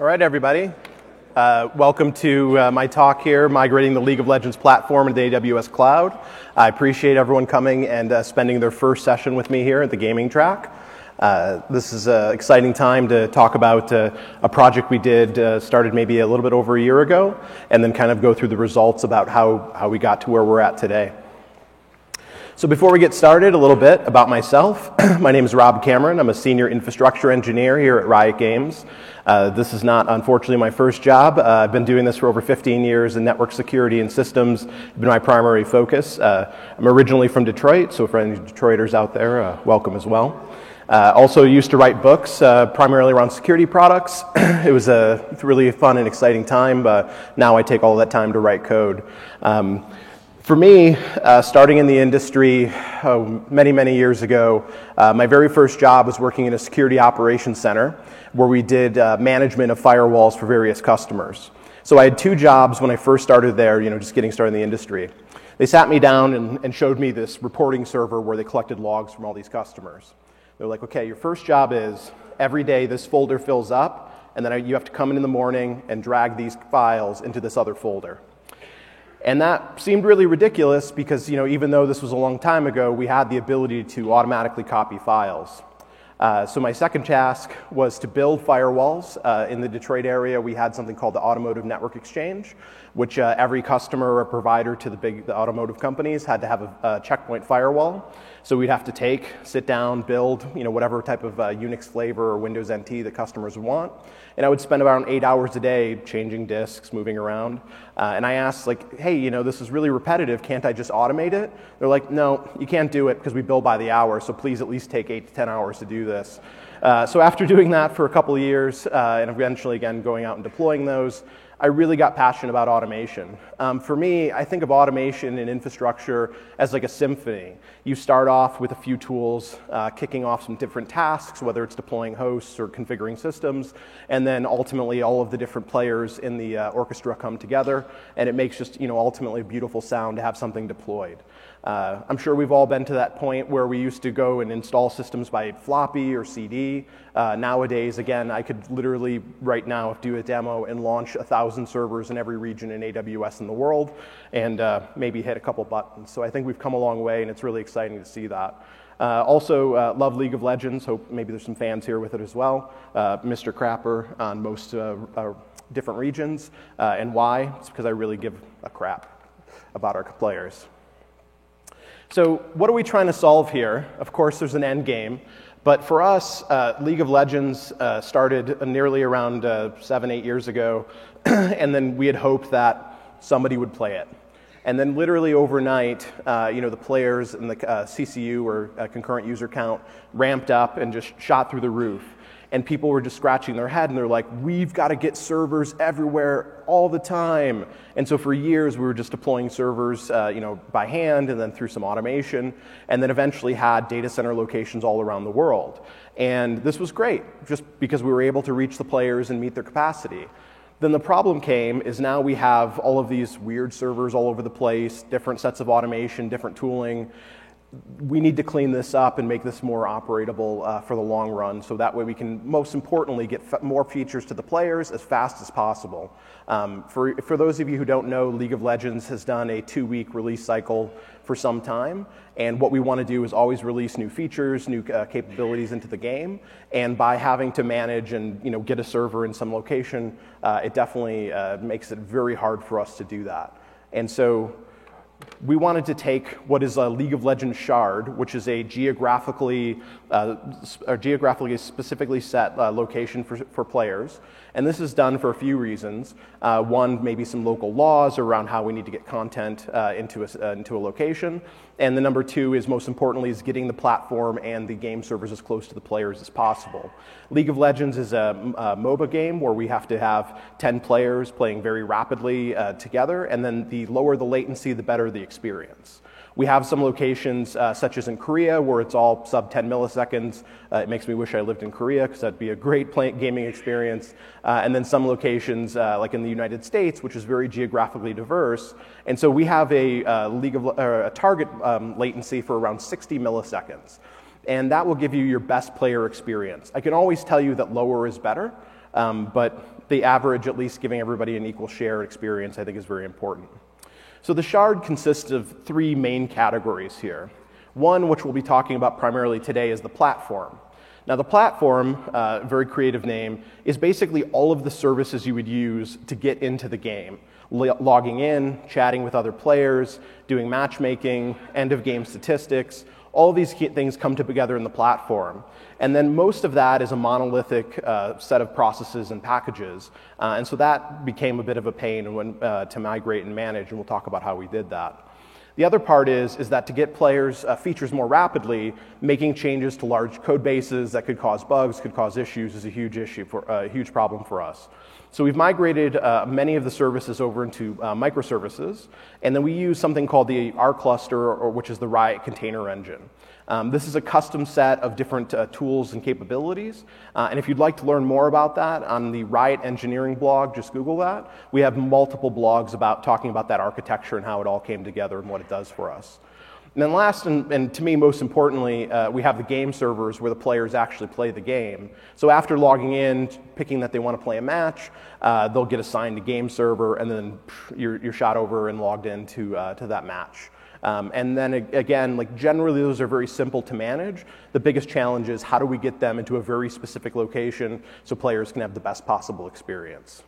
All right, everybody. Uh, welcome to uh, my talk here, migrating the League of Legends platform into the AWS cloud. I appreciate everyone coming and uh, spending their first session with me here at the gaming track. Uh, this is an exciting time to talk about uh, a project we did, uh, started maybe a little bit over a year ago, and then kind of go through the results about how, how we got to where we're at today. So before we get started, a little bit about myself. my name is Rob Cameron. I'm a senior infrastructure engineer here at Riot Games. Uh, this is not, unfortunately, my first job. Uh, I've been doing this for over 15 years, and network security and systems have been my primary focus. Uh, I'm originally from Detroit, so for any Detroiters out there, uh, welcome as well. Uh, also used to write books, uh, primarily around security products. it was a really fun and exciting time, but now I take all that time to write code. Um, for me, uh, starting in the industry oh, many, many years ago, uh, my very first job was working in a security operations center where we did uh, management of firewalls for various customers. So I had two jobs when I first started there, you know, just getting started in the industry. They sat me down and, and showed me this reporting server where they collected logs from all these customers. They're like, okay, your first job is every day this folder fills up, and then you have to come in in the morning and drag these files into this other folder. And that seemed really ridiculous because, you know, even though this was a long time ago, we had the ability to automatically copy files. Uh, so my second task was to build firewalls. Uh, in the Detroit area, we had something called the Automotive Network Exchange, which uh, every customer or provider to the big the automotive companies had to have a, a, checkpoint firewall. So we'd have to take, sit down, build, you know, whatever type of uh, Unix flavor or Windows NT the customers want. And I would spend about eight hours a day changing disks, moving around. Uh, and I asked, like, hey, you know, this is really repetitive. Can't I just automate it? They're like, no, you can't do it because we bill by the hour. So please at least take eight to 10 hours to do this. Uh, so after doing that for a couple of years, uh, and eventually again going out and deploying those, I really got passionate about automation. Um, for me, I think of automation and infrastructure as like a symphony. You start off with a few tools, uh, kicking off some different tasks, whether it's deploying hosts or configuring systems, and then ultimately all of the different players in the uh, orchestra come together, and it makes just you know ultimately a beautiful sound to have something deployed. Uh, I'm sure we've all been to that point where we used to go and install systems by floppy or CD. Uh, nowadays, again, I could literally right now do a demo and launch a thousand servers in every region in AWS in the world and uh, maybe hit a couple buttons. So I think we've come a long way and it's really exciting to see that. Uh, also, uh, love League of Legends. Hope maybe there's some fans here with it as well. Uh, Mr. Crapper on most uh, uh, different regions. Uh, and why? It's because I really give a crap about our players. So, what are we trying to solve here? Of course, there's an end game. But for us, uh, League of Legends uh, started nearly around uh, seven, eight years ago, and then we had hoped that somebody would play it. And then, literally overnight, uh, you know, the players and the uh, CCU or uh, concurrent user count ramped up and just shot through the roof and people were just scratching their head and they're like, we've got to get servers everywhere all the time. And so for years we were just deploying servers, uh, you know, by hand and then through some automation, and then eventually had data center locations all around the world. And this was great, just because we were able to reach the players and meet their capacity. Then the problem came is now we have all of these weird servers all over the place, different sets of automation, different tooling, we need to clean this up and make this more operatable uh, for the long run so that way we can most importantly get f- more features to the players as fast as possible. Um, for, for those of you who don't know league of legends has done a two week release cycle for some time and what we want to do is always release new features new uh, capabilities into the game and by having to manage and you know, get a server in some location uh, it definitely uh, makes it very hard for us to do that. And so we wanted to take what is a League of Legends shard, which is a geographically, uh, geographically specifically set uh, location for, for players, and this is done for a few reasons. Uh, one, maybe some local laws around how we need to get content uh, into, a, uh, into a location. And the number two is most importantly is getting the platform and the game servers as close to the players as possible. League of Legends is a, a MOBA game where we have to have 10 players playing very rapidly uh, together, and then the lower the latency, the better the experience. We have some locations, uh, such as in Korea, where it's all sub 10 milliseconds. Uh, it makes me wish I lived in Korea because that'd be a great gaming experience. Uh, and then some locations, uh, like in the United States, which is very geographically diverse. And so we have a, uh, league of, a target um, latency for around 60 milliseconds. And that will give you your best player experience. I can always tell you that lower is better. um, but the average, at least giving everybody an equal share experience, I think is very important. So the shard consists of three main categories here. One, which we'll be talking about primarily today, is the platform. Now, the platform, uh, very creative name, is basically all of the services you would use to get into the game. logging in, chatting with other players, doing matchmaking, end of game statistics, all of these things come together in the platform. And then most of that is a monolithic uh, set of processes and packages. Uh, and so that became a bit of a pain when, uh, to migrate and manage, and we'll talk about how we did that. The other part is, is that to get players uh, features more rapidly, making changes to large code bases that could cause bugs, could cause issues, is a huge issue for a huge problem for us. So we've migrated uh, many of the services over into uh, microservices, and then we use something called the R cluster, or, which is the Riot container engine. Um, this is a custom set of different uh, tools and capabilities. Uh, and if you'd like to learn more about that on the Riot Engineering blog, just Google that. We have multiple blogs about talking about that architecture and how it all came together and what it does for us. And then last, and, and to me most importantly, uh, we have the game servers where the players actually play the game. So after logging in, picking that they want to play a match, uh, they'll get assigned a game server, and then you're, you're shot over and logged into uh, to that match. Um, and then again, like generally those are very simple to manage. The biggest challenge is how do we get them into a very specific location so players can have the best possible experience.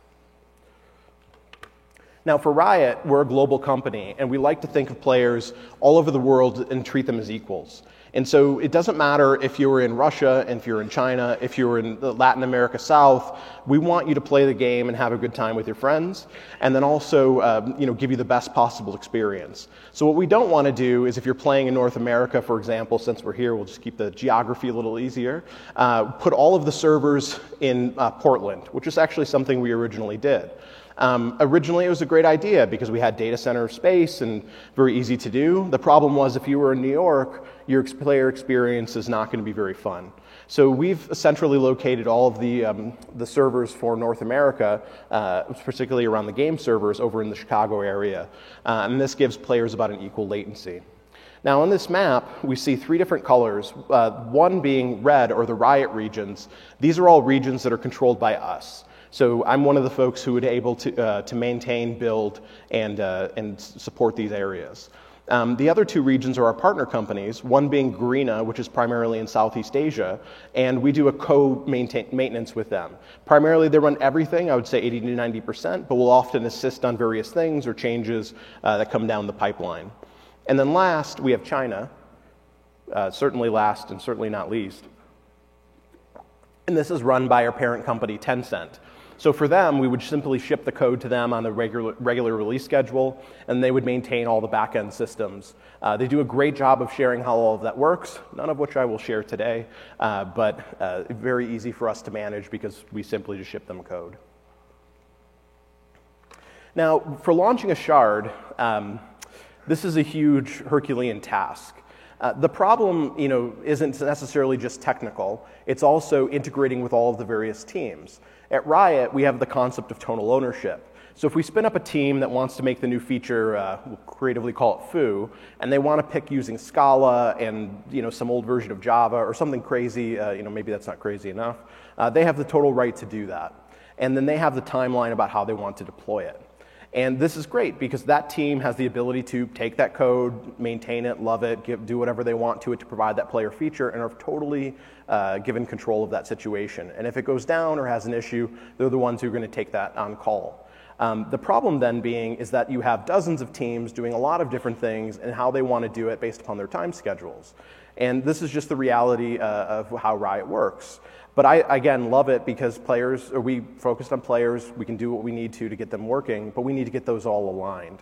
Now, for Riot, we're a global company, and we like to think of players all over the world and treat them as equals. And so it doesn't matter if you're in Russia, and if you're in China, if you're in Latin America South, we want you to play the game and have a good time with your friends, and then also uh, you know, give you the best possible experience. So what we don't want to do is if you're playing in North America, for example, since we're here, we'll just keep the geography a little easier, uh, put all of the servers in uh, Portland, which is actually something we originally did. Um, originally, it was a great idea because we had data center space and very easy to do. The problem was if you were in New York, your player experience is not going to be very fun. So we've centrally located all of the, um, the servers for North America, uh, particularly around the game servers over in the Chicago area. Uh, and this gives players about an equal latency. Now, on this map, we see three different colors, uh, one being red, or the riot regions. These are all regions that are controlled by us. So I'm one of the folks who would be able to, uh, to maintain, build, and, uh, and support these areas. Um, the other two regions are our partner companies, one being Garena, which is primarily in Southeast Asia, and we do a co maintenance with them. Primarily, they run everything, I would say 80 to 90%, but we'll often assist on various things or changes uh, that come down the pipeline. And then last, we have China, uh, certainly last and certainly not least. And this is run by our parent company, Tencent. So for them, we would simply ship the code to them on a regular, regular release schedule, and they would maintain all the backend systems. Uh, they do a great job of sharing how all of that works, none of which I will share today, uh, but uh, very easy for us to manage because we simply just ship them code. Now, for launching a shard, um, this is a huge Herculean task. Uh, the problem, you know, isn't necessarily just technical. It's also integrating with all of the various teams. At Riot, we have the concept of tonal ownership. So if we spin up a team that wants to make the new feature, uh, we'll creatively call it foo, and they want to pick using Scala and you know some old version of Java or something crazy, uh, you know maybe that's not crazy enough, uh, they have the total right to do that. And then they have the timeline about how they want to deploy it. And this is great because that team has the ability to take that code, maintain it, love it, give, do whatever they want to it to provide that player feature, and are totally uh, given control of that situation. And if it goes down or has an issue, they're the ones who are going to take that on call. Um, the problem then being is that you have dozens of teams doing a lot of different things and how they want to do it based upon their time schedules. And this is just the reality uh, of how Riot works. But I, again, love it because players, or we focused on players, we can do what we need to to get them working, but we need to get those all aligned.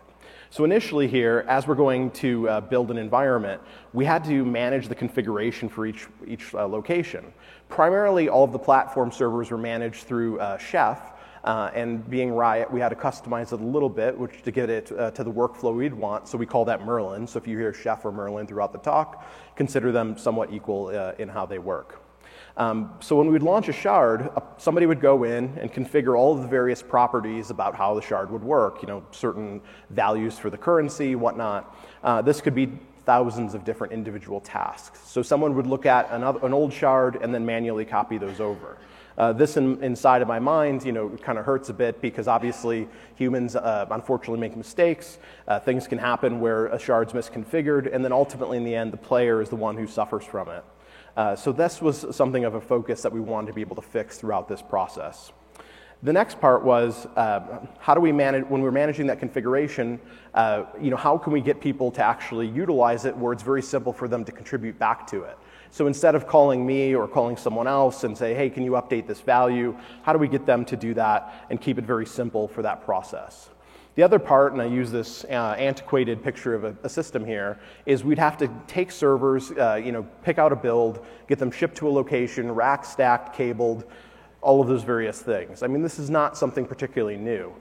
So initially here, as we're going to uh, build an environment, we had to manage the configuration for each, each uh, location. Primarily, all of the platform servers were managed through uh, Chef, uh, and being Riot, we had to customize it a little bit, which to get it uh, to the workflow we'd want. So we call that Merlin. So if you hear Chef or Merlin throughout the talk, consider them somewhat equal uh, in how they work. Um, so when we'd launch a shard, uh, somebody would go in and configure all of the various properties about how the shard would work, you know, certain values for the currency, whatnot. Uh, this could be thousands of different individual tasks. So someone would look at another, an old shard and then manually copy those over. Uh, this in, inside of my mind, you know, kind of hurts a bit because obviously humans uh, unfortunately make mistakes. Uh, things can happen where a shard's misconfigured, and then ultimately in the end, the player is the one who suffers from it. Uh, so this was something of a focus that we wanted to be able to fix throughout this process. The next part was uh, how do we manage, when we're managing that configuration, uh, you know, how can we get people to actually utilize it where it's very simple for them to contribute back to it? So instead of calling me or calling someone else and say, hey, can you update this value? How do we get them to do that and keep it very simple for that process? The other part, and I use this uh, antiquated picture of a, a, system here, is we'd have to take servers, uh, you know, pick out a build, get them shipped to a location, rack stacked, cabled, all of those various things. I mean, this is not something particularly new.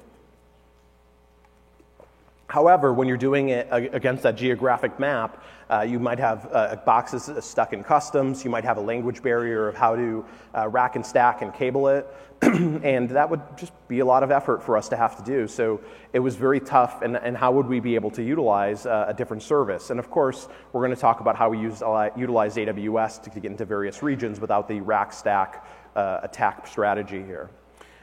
However, when you're doing it against that geographic map, uh, you might have uh, boxes stuck in customs. You might have a language barrier of how to uh, rack and stack and cable it. and that would just be a lot of effort for us to have to do. So it was very tough. And, and how would we be able to utilize uh, a different service? And of course, we're going to talk about how we use, uh, utilize AWS to, to get into various regions without the rack stack uh, attack strategy here.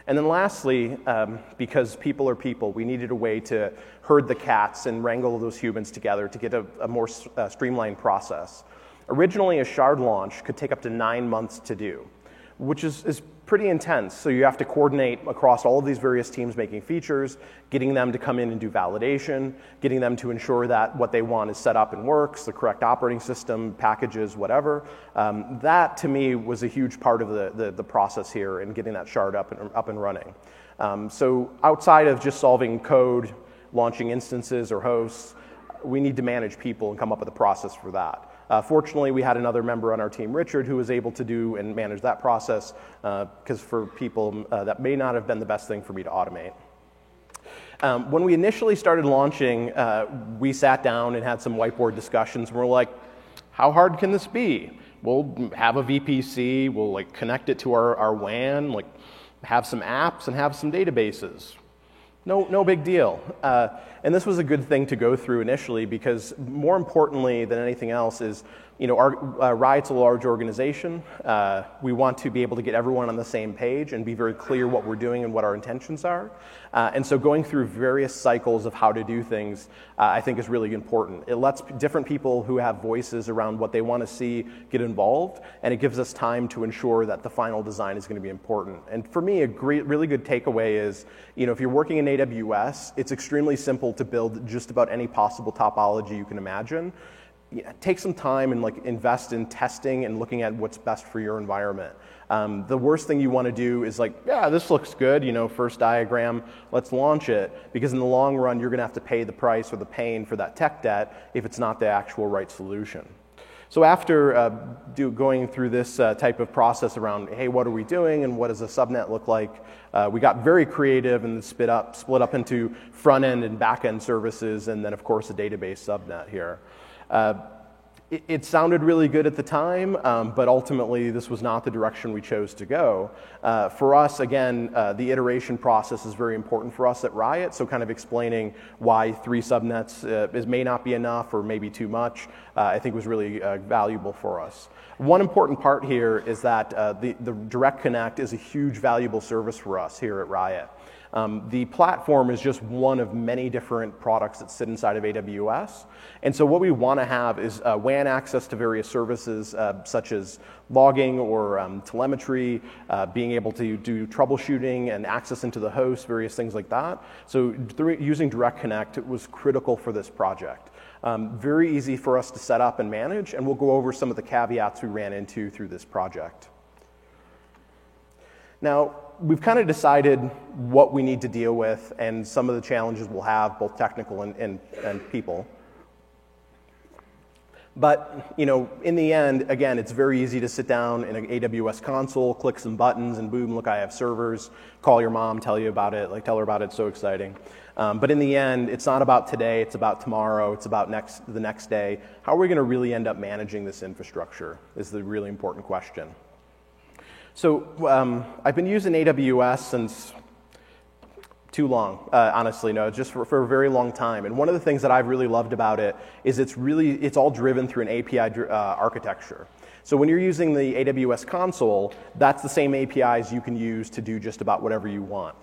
And then lastly, um, because people are people, we needed a way to herd the cats and wrangle those humans together to get a, a more uh, streamlined process. Originally, a shard launch could take up to nine months to do, which is, is pretty intense. So you have to coordinate across all of these various teams making features, getting them to come in and do validation, getting them to ensure that what they want is set up and works, the correct operating system, packages, whatever. Um, that to me was a huge part of the, the, the, process here in getting that shard up and, up and running. Um, so outside of just solving code, launching instances or hosts, we need to manage people and come up with a process for that. Uh, fortunately, we had another member on our team, Richard, who was able to do and manage that process because uh, for people, uh, that may not have been the best thing for me to automate. Um, when we initially started launching, uh, we sat down and had some whiteboard discussions, and we're like, how hard can this be? We'll have a VPC, we'll like connect it to our, our WAN, like have some apps and have some databases. No, no big deal. Uh, and this was a good thing to go through initially because more importantly than anything else is you know, our, uh, Riot's a large organization. Uh, we want to be able to get everyone on the same page and be very clear what we're doing and what our intentions are. Uh, and so going through various cycles of how to do things, uh, I think is really important. It lets different people who have voices around what they want to see get involved, and it gives us time to ensure that the final design is going to be important. And for me, a great, really good takeaway is, you know, if you're working in AWS, it's extremely simple to build just about any possible topology you can imagine take some time and like invest in testing and looking at what's best for your environment. Um, the worst thing you want to do is like, yeah, this looks good, you know, first diagram, let's launch it. Because in the long run, you're going to have to pay the price or the pain for that tech debt if it's not the actual right solution. So after uh, do, going through this uh, type of process around, hey, what are we doing and what does a subnet look like, uh, we got very creative and split up, split up into front end and back end services, and then of course a database subnet here. Uh, it, it, sounded really good at the time, um, but ultimately this was not the direction we chose to go. Uh, for us, again, uh, the iteration process is very important for us at Riot, so kind of explaining why three subnets uh, is, may not be enough or maybe too much, uh, I think was really valuable for us. One important part here is that the, the Direct Connect is a huge valuable service for us here at Riot. Um, the platform is just one of many different products that sit inside of AWS. And so, what we want to have is uh, WAN access to various services uh, such as logging or um, telemetry, uh, being able to do troubleshooting and access into the host, various things like that. So, using Direct Connect was critical for this project. Um, very easy for us to set up and manage, and we'll go over some of the caveats we ran into through this project. Now, we've kind of decided what we need to deal with and some of the challenges we'll have, both technical and, and, and people. But you know, in the end, again, it's very easy to sit down in an AWS console, click some buttons, and boom, look, I have servers. Call your mom, tell you about it, like tell her about it. It's so exciting. Um, but in the end, it's not about today. It's about tomorrow. It's about next the next day. How are we going to really end up managing this infrastructure? Is the really important question. So um, I've been using AWS since too long, uh, honestly, no, just for, for, a very long time. And one of the things that I've really loved about it is it's really, it's all driven through an API uh, architecture. So when you're using the AWS console, that's the same APIs you can use to do just about whatever you want.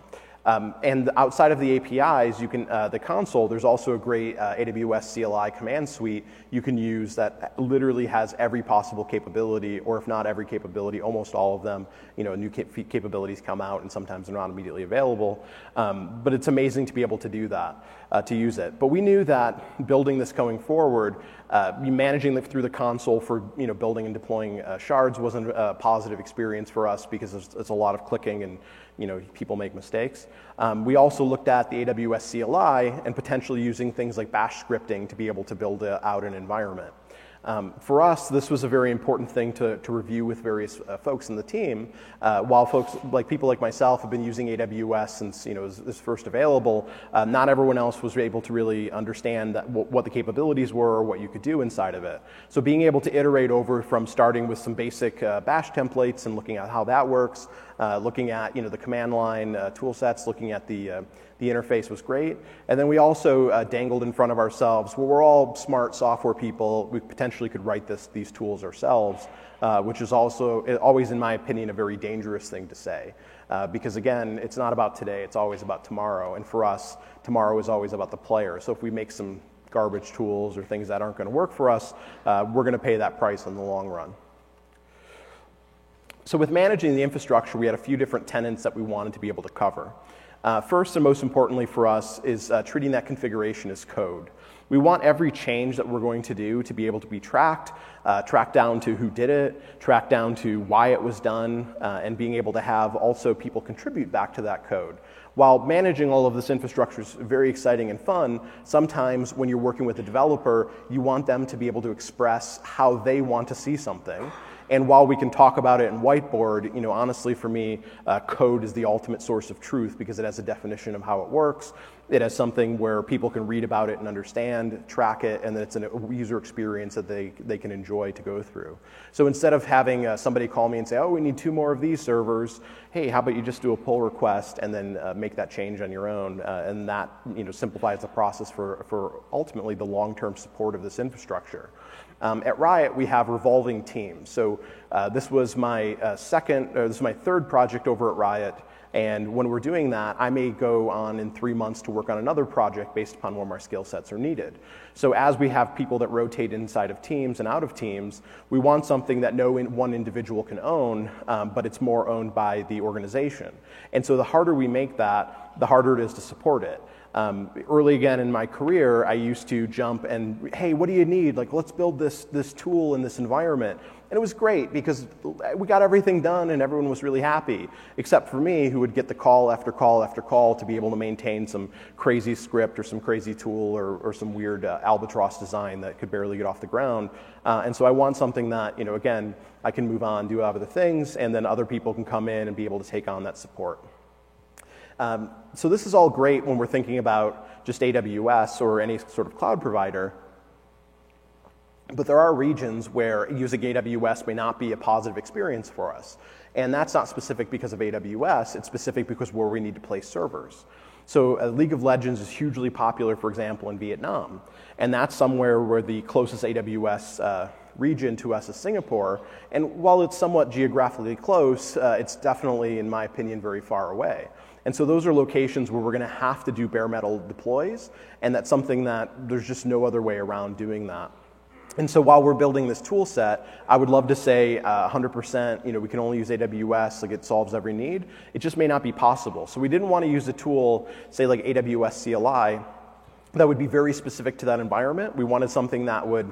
Um, and outside of the APIs, you can uh, the console. There's also a great uh, AWS CLI command suite you can use that literally has every possible capability, or if not every capability, almost all of them. You know, new cap- capabilities come out, and sometimes they're not immediately available. Um, but it's amazing to be able to do that, uh, to use it. But we knew that building this going forward, uh, managing the, through the console for you know building and deploying uh, shards wasn't a positive experience for us because it's, it's a lot of clicking and you know, people make mistakes. Um, we also looked at the AWS CLI and potentially using things like bash scripting to be able to build a, out an environment. Um, for us, this was a very important thing to, to review with various uh, folks in the team. Uh, while folks like people like myself have been using AWS since you know it was, first available, uh, not everyone else was able to really understand w- what the capabilities were or what you could do inside of it. So being able to iterate over from starting with some basic uh, Bash templates and looking at how that works, uh, looking at you know the command line uh, tool sets, looking at the the interface was great. And then we also uh, dangled in front of ourselves, well, we're all smart software people. We potentially could write this, these tools ourselves, uh, which is also always, in my opinion, a very dangerous thing to say. Uh, because again, it's not about today, it's always about tomorrow. And for us, tomorrow is always about the player. So if we make some garbage tools or things that aren't going to work for us, uh, we're going to pay that price in the long run. So, with managing the infrastructure, we had a few different tenants that we wanted to be able to cover. Uh, first and most importantly for us is uh, treating that configuration as code. We want every change that we're going to do to be able to be tracked, uh, tracked down to who did it, tracked down to why it was done, uh, and being able to have also people contribute back to that code. While managing all of this infrastructure is very exciting and fun, sometimes when you're working with a developer, you want them to be able to express how they want to see something. And while we can talk about it in whiteboard, you know, honestly, for me, uh, code is the ultimate source of truth because it has a definition of how it works. It has something where people can read about it and understand, track it, and then it's a user experience that they, they can enjoy to go through. So instead of having uh, somebody call me and say, oh, we need two more of these servers, hey, how about you just do a pull request and then uh, make that change on your own? Uh, and that you know, simplifies the process for, for ultimately the long term support of this infrastructure. Um, at Riot, we have revolving teams. So uh, this was my uh, second, or this is my third project over at Riot. And when we're doing that, I may go on in three months to work on another project based upon where my skill sets are needed. So as we have people that rotate inside of teams and out of teams, we want something that no one individual can own, um, but it's more owned by the organization. And so the harder we make that, the harder it is to support it. Um, early again in my career, I used to jump and, hey, what do you need? Like, let's build this, this tool in this environment. And it was great because we got everything done and everyone was really happy, except for me, who would get the call after call after call to be able to maintain some crazy script or some crazy tool or, or some weird uh, albatross design that could barely get off the ground. Uh, and so I want something that, you know, again, I can move on, do other things, and then other people can come in and be able to take on that support. Um, so this is all great when we're thinking about just AWS or any sort of cloud provider. But there are regions where using AWS may not be a positive experience for us. And that's not specific because of AWS, it's specific because where we need to place servers. So uh, League of Legends is hugely popular, for example, in Vietnam. And that's somewhere where the closest AWS uh, region to us is Singapore. And while it's somewhat geographically close, uh, it's definitely, in my opinion, very far away. And so those are locations where we're going to have to do bare metal deploys, and that's something that there's just no other way around doing that. And so while we're building this tool set, I would love to say uh, 100%, you know, we can only use AWS, like it solves every need. It just may not be possible. So we didn't want to use a tool, say like AWS CLI, that would be very specific to that environment. We wanted something that would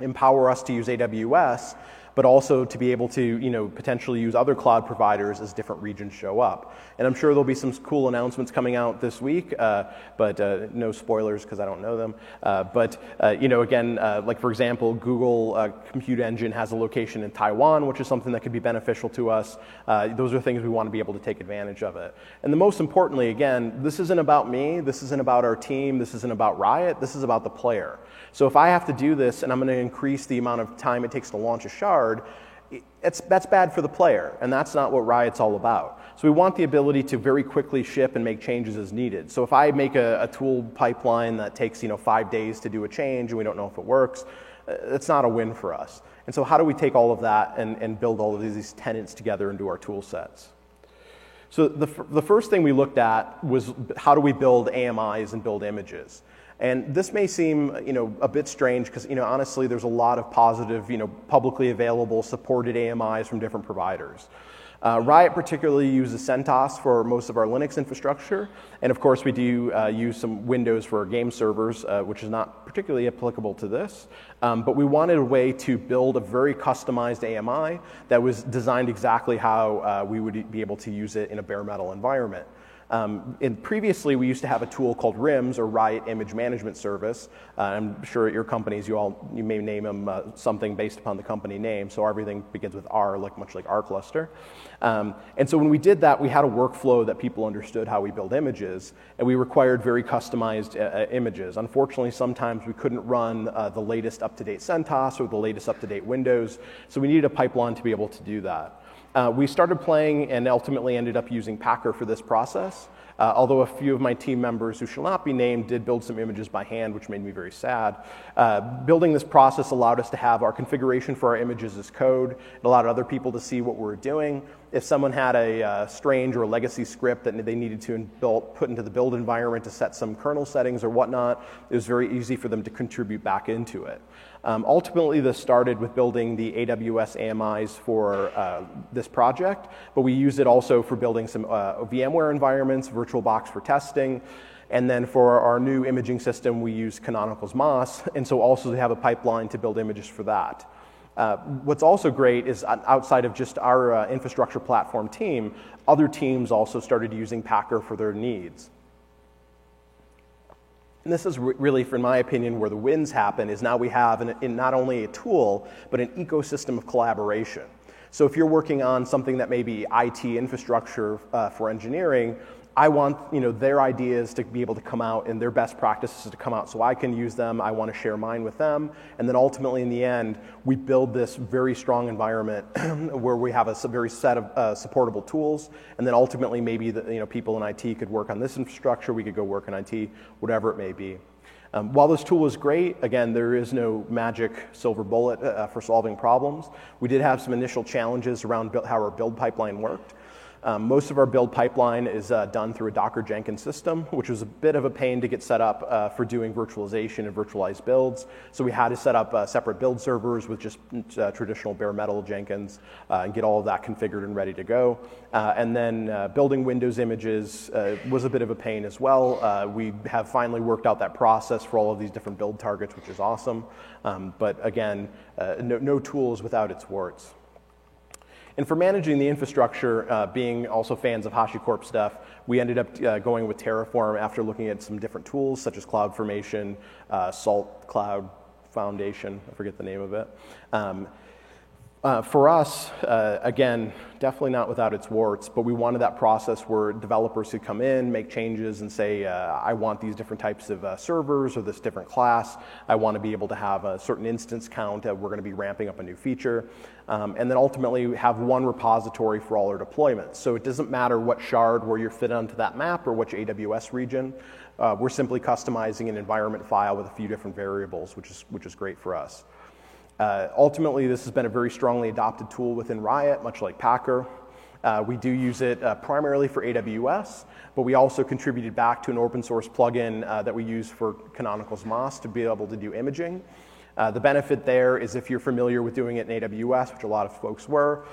empower us to use AWS, but also to be able to you know, potentially use other cloud providers as different regions show up. And I'm sure there'll be some cool announcements coming out this week, uh, but uh, no spoilers because I don't know them. Uh, but uh, you know, again, uh, like for example, Google uh, Compute Engine has a location in Taiwan, which is something that could be beneficial to us. those are things we want to be able to take advantage of it. And the most importantly, again, this isn't about me, this isn't about our team, this isn't about Riot, this is about the player. So if I have to do this and I'm going to increase the amount of time it takes to launch a shard, it's, that's bad for the player, and that's not what Riot's all about. So we want the ability to very quickly ship and make changes as needed. So if I make a, a tool pipeline that takes you know five days to do a change and we don't know if it works, uh, it's not a win for us. And so, how do we take all of that and, and build all of these tenants together into our tool sets? So, the, the first thing we looked at was how do we build AMIs and build images? And this may seem, you know, a bit strange because, you know, honestly, there's a lot of positive, you know, publicly available supported AMIs from different providers. Uh, Riot particularly uses CentOS for most of our Linux infrastructure, and of course we do uh, use some Windows for our game servers, uh, which is not particularly applicable to this. Um, but we wanted a way to build a very customized AMI that was designed exactly how uh, we would be able to use it in a bare metal environment. Um, previously, we used to have a tool called RIMS or Riot Image Management Service. Uh, I'm sure at your companies, you all you may name them uh, something based upon the company name. So everything begins with R, like much like R cluster. Um, and so when we did that, we had a workflow that people understood how we build images, and we required very customized uh, uh images. Unfortunately, sometimes we couldn't run uh, the latest up-to-date CentOS or the latest up-to-date Windows, so we needed a pipeline to be able to do that. Uh, we started playing and ultimately ended up using Packer for this process. Uh, although a few of my team members who shall not be named did build some images by hand, which made me very sad. Uh, building this process allowed us to have our configuration for our images as code. It allowed other people to see what we were doing. If someone had a uh, strange or a legacy script that they needed to build, put into the build environment to set some kernel settings or whatnot, it was very easy for them to contribute back into it. Um, ultimately, this started with building the AWS AMIs for uh, this project, but we use it also for building some uh, VMware environments, VirtualBox for testing, and then for our new imaging system, we use Canonical's MAAS, and so also to have a pipeline to build images for that. Uh, what's also great is outside of just our uh, infrastructure platform team, other teams also started using Packer for their needs. And this is re- really, in my opinion, where the wins happen is now we have an, in not only a tool, but an ecosystem of collaboration. So if you're working on something that may be IT infrastructure uh, for engineering, I want you know, their ideas to be able to come out and their best practices to come out so I can use them. I want to share mine with them. And then ultimately, in the end, we build this very strong environment where we have a very set of uh, supportable tools. And then ultimately, maybe the, you know, people in IT could work on this infrastructure, we could go work in IT, whatever it may be. Um, while this tool is great, again, there is no magic silver bullet uh, for solving problems. We did have some initial challenges around how our build pipeline worked. Um, most of our build pipeline is uh, done through a Docker Jenkins system, which was a bit of a pain to get set up uh, for doing virtualization and virtualized builds. So we had to set up uh, separate build servers with just uh, traditional bare metal Jenkins uh, and get all of that configured and ready to go. Uh, and then building Windows images was a bit of a pain as well. we have finally worked out that process for all of these different build targets, which is awesome. Um, but again, no, no tool is without its warts. And for managing the infrastructure, uh, being also fans of HashiCorp stuff, we ended up uh, going with Terraform after looking at some different tools such as CloudFormation, uh, Salt Cloud Foundation, I forget the name of it. Um, uh, for us, uh, again, definitely not without its warts, but we wanted that process where developers could come in, make changes, and say, uh, I want these different types of uh, servers or this different class. I want to be able to have a certain instance count. we're going to be ramping up a new feature. Um, and then ultimately have one repository for all our deployments. So it doesn't matter what shard where you're fit onto that map or which AWS region. Uh, we're simply customizing an environment file with a few different variables, which is, which is great for us. Uh, ultimately, this has been a very strongly adopted tool within Riot, much like Packer. Uh, we do use it uh, primarily for AWS, but we also contributed back to an open source plugin uh, that we use for Canonical's MAAS to be able to do imaging. Uh, the benefit there is if you're familiar with doing it in AWS, which a lot of folks were,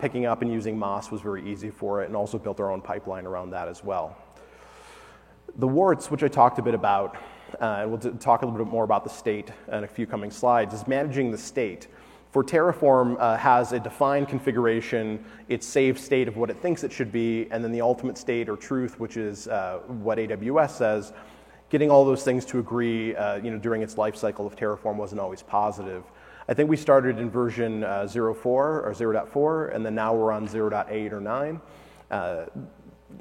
picking up and using MAAS was very easy for it, and also built our own pipeline around that as well. The warts, which I talked a bit about, uh, and we'll talk a little bit more about the state in a few coming slides, is managing the state. For Terraform uh, has a defined configuration, its saved state of what it thinks it should be, and then the ultimate state or truth, which is uh, what AWS says. Getting all those things to agree, uh, you know, during its life cycle of Terraform wasn't always positive. I think we started in version uh, 0.4 or 0.4, and then now we're on 0.8 or 9 uh,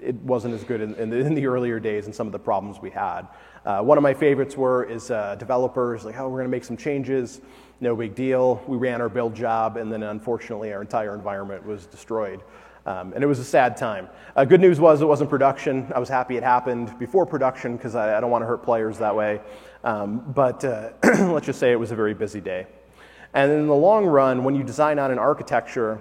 it wasn't as good in, in, the, in, the, earlier days and some of the problems we had. Uh, one of my favorites were is uh, developers like, oh, we're going to make some changes, no big deal. We ran our build job, and then unfortunately, our entire environment was destroyed. Um, and it was a sad time. Uh, good news was it wasn't production. I was happy it happened before production because I, I, don't want to hurt players that way. Um, but uh, let's just say it was a very busy day. And in the long run, when you design out an architecture,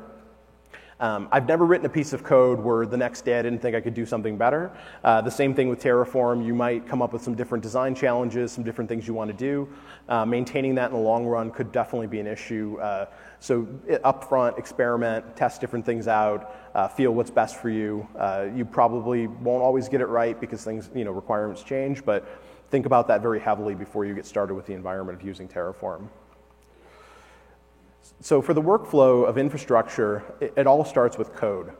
um, I've never written a piece of code where the next day I didn't think I could do something better. Uh, the same thing with Terraform. You might come up with some different design challenges, some different things you want to do. Uh, maintaining that in the long run could definitely be an issue. Uh, so upfront, experiment, test different things out, uh, feel what's best for you. Uh, you probably won't always get it right because things, you know, requirements change, but think about that very heavily before you get started with the environment of using Terraform. So for the workflow of infrastructure, it, it all starts with code.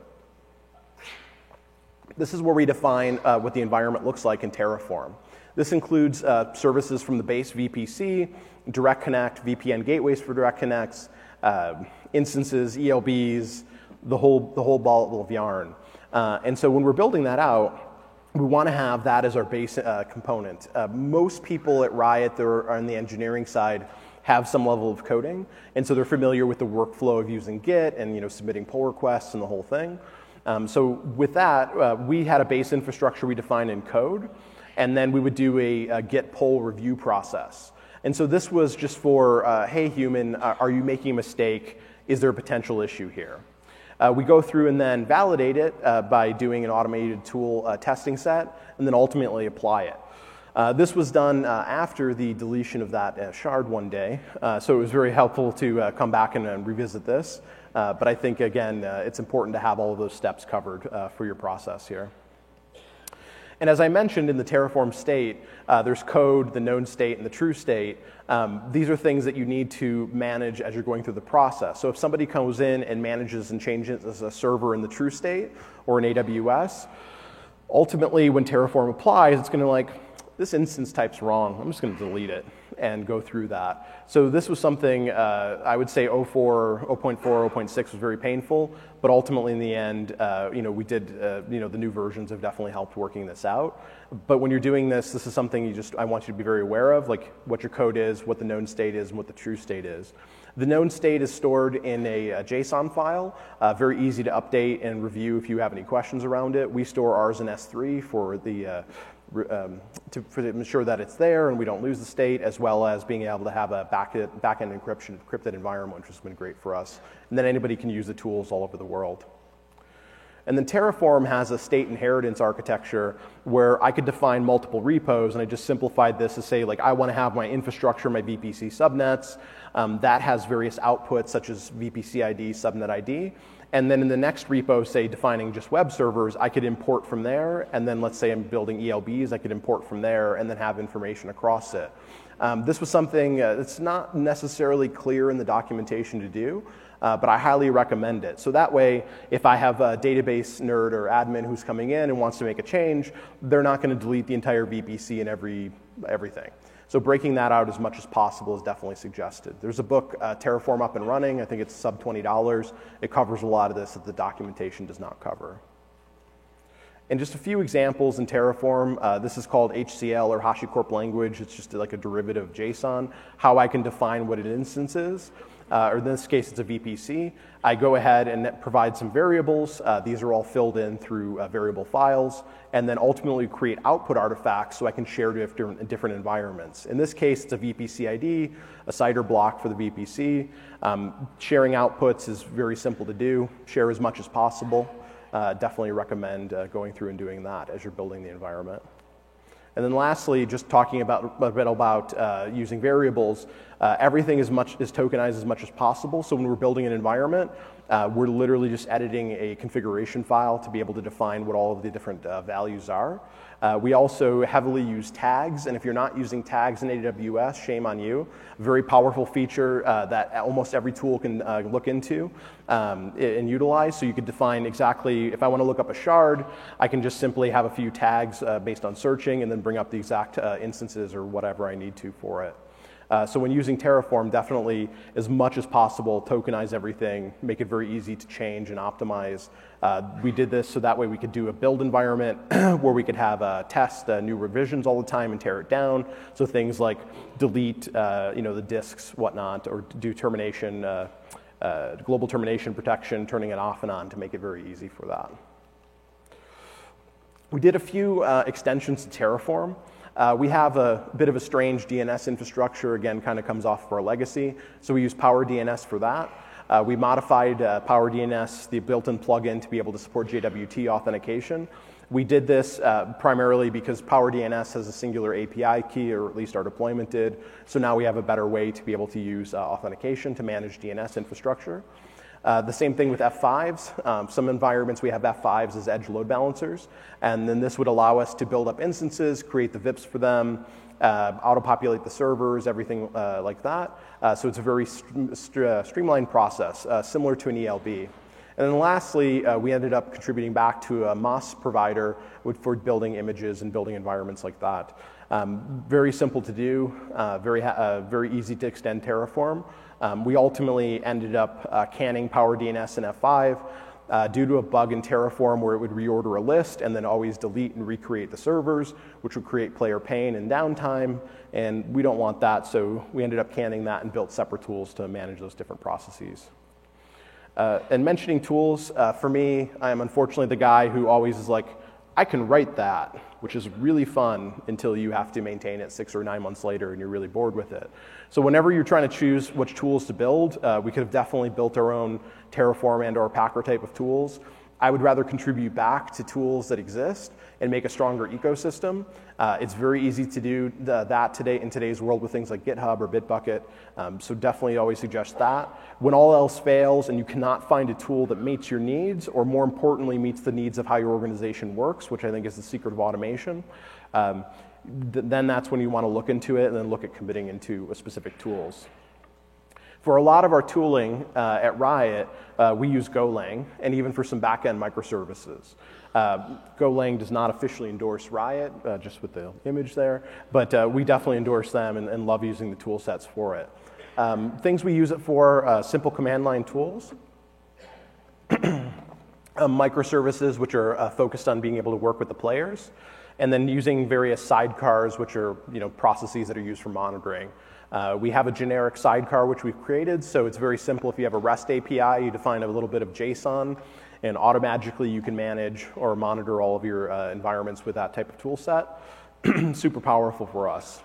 This is where we define uh, what the environment looks like in Terraform. This includes uh, services from the base VPC, Direct Connect, VPN gateways for Direct Connects, uh, instances, ELBs, the whole, the whole ball of yarn. Uh, and so when we're building that out, we want to have that as our base uh, component. Uh, most people at Riot are on the engineering side have some level of coding, and so they're familiar with the workflow of using Git and you know submitting pull requests and the whole thing. Um, so with that, uh, we had a base infrastructure we defined in code, and then we would do a, a Git pull review process. And so this was just for, uh, hey human, uh, are you making a mistake? Is there a potential issue here? Uh, we go through and then validate it uh, by doing an automated tool uh, testing set, and then ultimately apply it. Uh, this was done uh, after the deletion of that uh, shard one day, uh, so it was very helpful to uh, come back and, and, revisit this. but I think, again, it's important to have all of those steps covered for your process here. And as I mentioned in the Terraform state, uh, there's code, the known state, and the true state. Um, these are things that you need to manage as you're going through the process. So if somebody comes in and manages and changes a server in the true state or in AWS, ultimately when Terraform applies, it's going to like, this instance type's wrong. I'm just going to delete it and go through that. So this was something uh, I would say 04, 0.4, 0.6 was very painful, but ultimately in the end, uh, you know, we did, uh, you know, the new versions have definitely helped working this out. But when you're doing this, this is something you just, I want you to be very aware of, like what your code is, what the known state is, and what the true state is. The known state is stored in a, a JSON file, uh, very easy to update and review if you have any questions around it. We store ours in S3 for the uh, um, to, ensure that it's there and we don't lose the state, as well as being able to have a back, back-end encryption, encrypted environment, which has been great for us. And then anybody can use the tools all over the world. And then Terraform has a state inheritance architecture where I could define multiple repos, and I just simplified this to say, like, I want to have my infrastructure, my VPC subnets. Um, that has various outputs such as VPC ID, subnet ID. And then in the next repo, say defining just web servers, I could import from there. And then let's say I'm building ELBs, I could import from there and then have information across it. Um, this was something uh, that's not necessarily clear in the documentation to do, uh, but I highly recommend it. So that way, if I have a database nerd or admin who's coming in and wants to make a change, they're not going to delete the entire VPC and every everything. So breaking that out as much as possible is definitely suggested. There's a book, uh, Terraform Up and Running. I think it's sub $20. It covers a lot of this that the documentation does not cover. And just a few examples in Terraform. Uh, this is called HCL or HashiCorp language. It's just like a derivative of JSON. How I can define what an instance is uh, or in this case it's a VPC. I go ahead and provide some variables. Uh, these are all filled in through uh, variable files, and then ultimately create output artifacts so I can share different, different environments. In this case, it's a VPC ID, a CIDR block for the VPC. Um, sharing outputs is very simple to do. Share as much as possible. Uh, definitely recommend uh, going through and doing that as you're building the environment. And then lastly, just talking about a bit about uh, using variables, uh, everything is, much, is tokenized as much as possible. So when we're building an environment, uh, we're literally just editing a configuration file to be able to define what all of the different uh, values are. Uh, we also heavily use tags, and if you're not using tags in AWS, shame on you. Very powerful feature uh, that almost every tool can uh, look into um, and utilize. So you could define exactly, if I want to look up a shard, I can just simply have a few tags uh, based on searching and then bring up the exact uh, instances or whatever I need to for it. Uh, so when using Terraform, definitely as much as possible, tokenize everything, make it very easy to change and optimize. Uh, we did this so that way we could do a build environment where we could have a test uh, new revisions all the time and tear it down. So things like delete, uh, you know, the disks, whatnot, or do termination, uh, uh, global termination protection, turning it off and on to make it very easy for that. We did a few extensions to Terraform. Uh, we have a bit of a strange DNS infrastructure, again, kind of comes off of our legacy. So we use Power DNS for that. Uh, we modified uh, Power DNS, the built in plugin, to be able to support JWT authentication. We did this uh, primarily because Power DNS has a singular API key, or at least our deployment did. So now we have a better way to be able to use uh, authentication to manage DNS infrastructure. Uh, the same thing with F5s. Um, some environments we have F5s as edge load balancers, and then this would allow us to build up instances, create the VIPs for them, uh, auto-populate the servers, everything uh, like that. Uh, so it's a very st- st- uh, streamlined process, uh, similar to an ELB. And then lastly, we ended up contributing back to a MAAS provider for building images and building environments like that. Um, very simple to do, very, ha- very easy to extend Terraform. Um, we ultimately ended up uh, canning PowerDNS in F5 uh, due to a bug in Terraform where it would reorder a list and then always delete and recreate the servers, which would create player pain and downtime. And we don't want that, so we ended up canning that and built separate tools to manage those different processes. Uh, and mentioning tools, uh, for me, I am unfortunately the guy who always is like, I can write that, which is really fun until you have to maintain it six or nine months later and you're really bored with it. So whenever you're trying to choose which tools to build, uh, we could have definitely built our own Terraform and or Packer type of tools. I would rather contribute back to tools that exist and make a stronger ecosystem. Uh, it's very easy to do the, that today in today's world with things like GitHub or Bitbucket. Um, so definitely always suggest that. When all else fails and you cannot find a tool that meets your needs, or more importantly, meets the needs of how your organization works, which I think is the secret of automation, um, th- then that's when you want to look into it and then look at committing into specific tools. For a lot of our tooling uh, at Riot, uh, we use Golang, and even for some backend microservices. Uh, Golang does not officially endorse Riot, uh, just with the image there, but uh, we definitely endorse them and, and, love using the tool sets for it. Um, things we use it for uh, simple command line tools. um, microservices, which are focused on being able to work with the players, and then using various sidecars, which are you know, processes that are used for monitoring. Uh, we have a generic sidecar which we've created, so it's very simple. If you have a REST API, you define a little bit of JSON, and automatically you can manage or monitor all of your uh, environments with that type of tool set. Super powerful for us.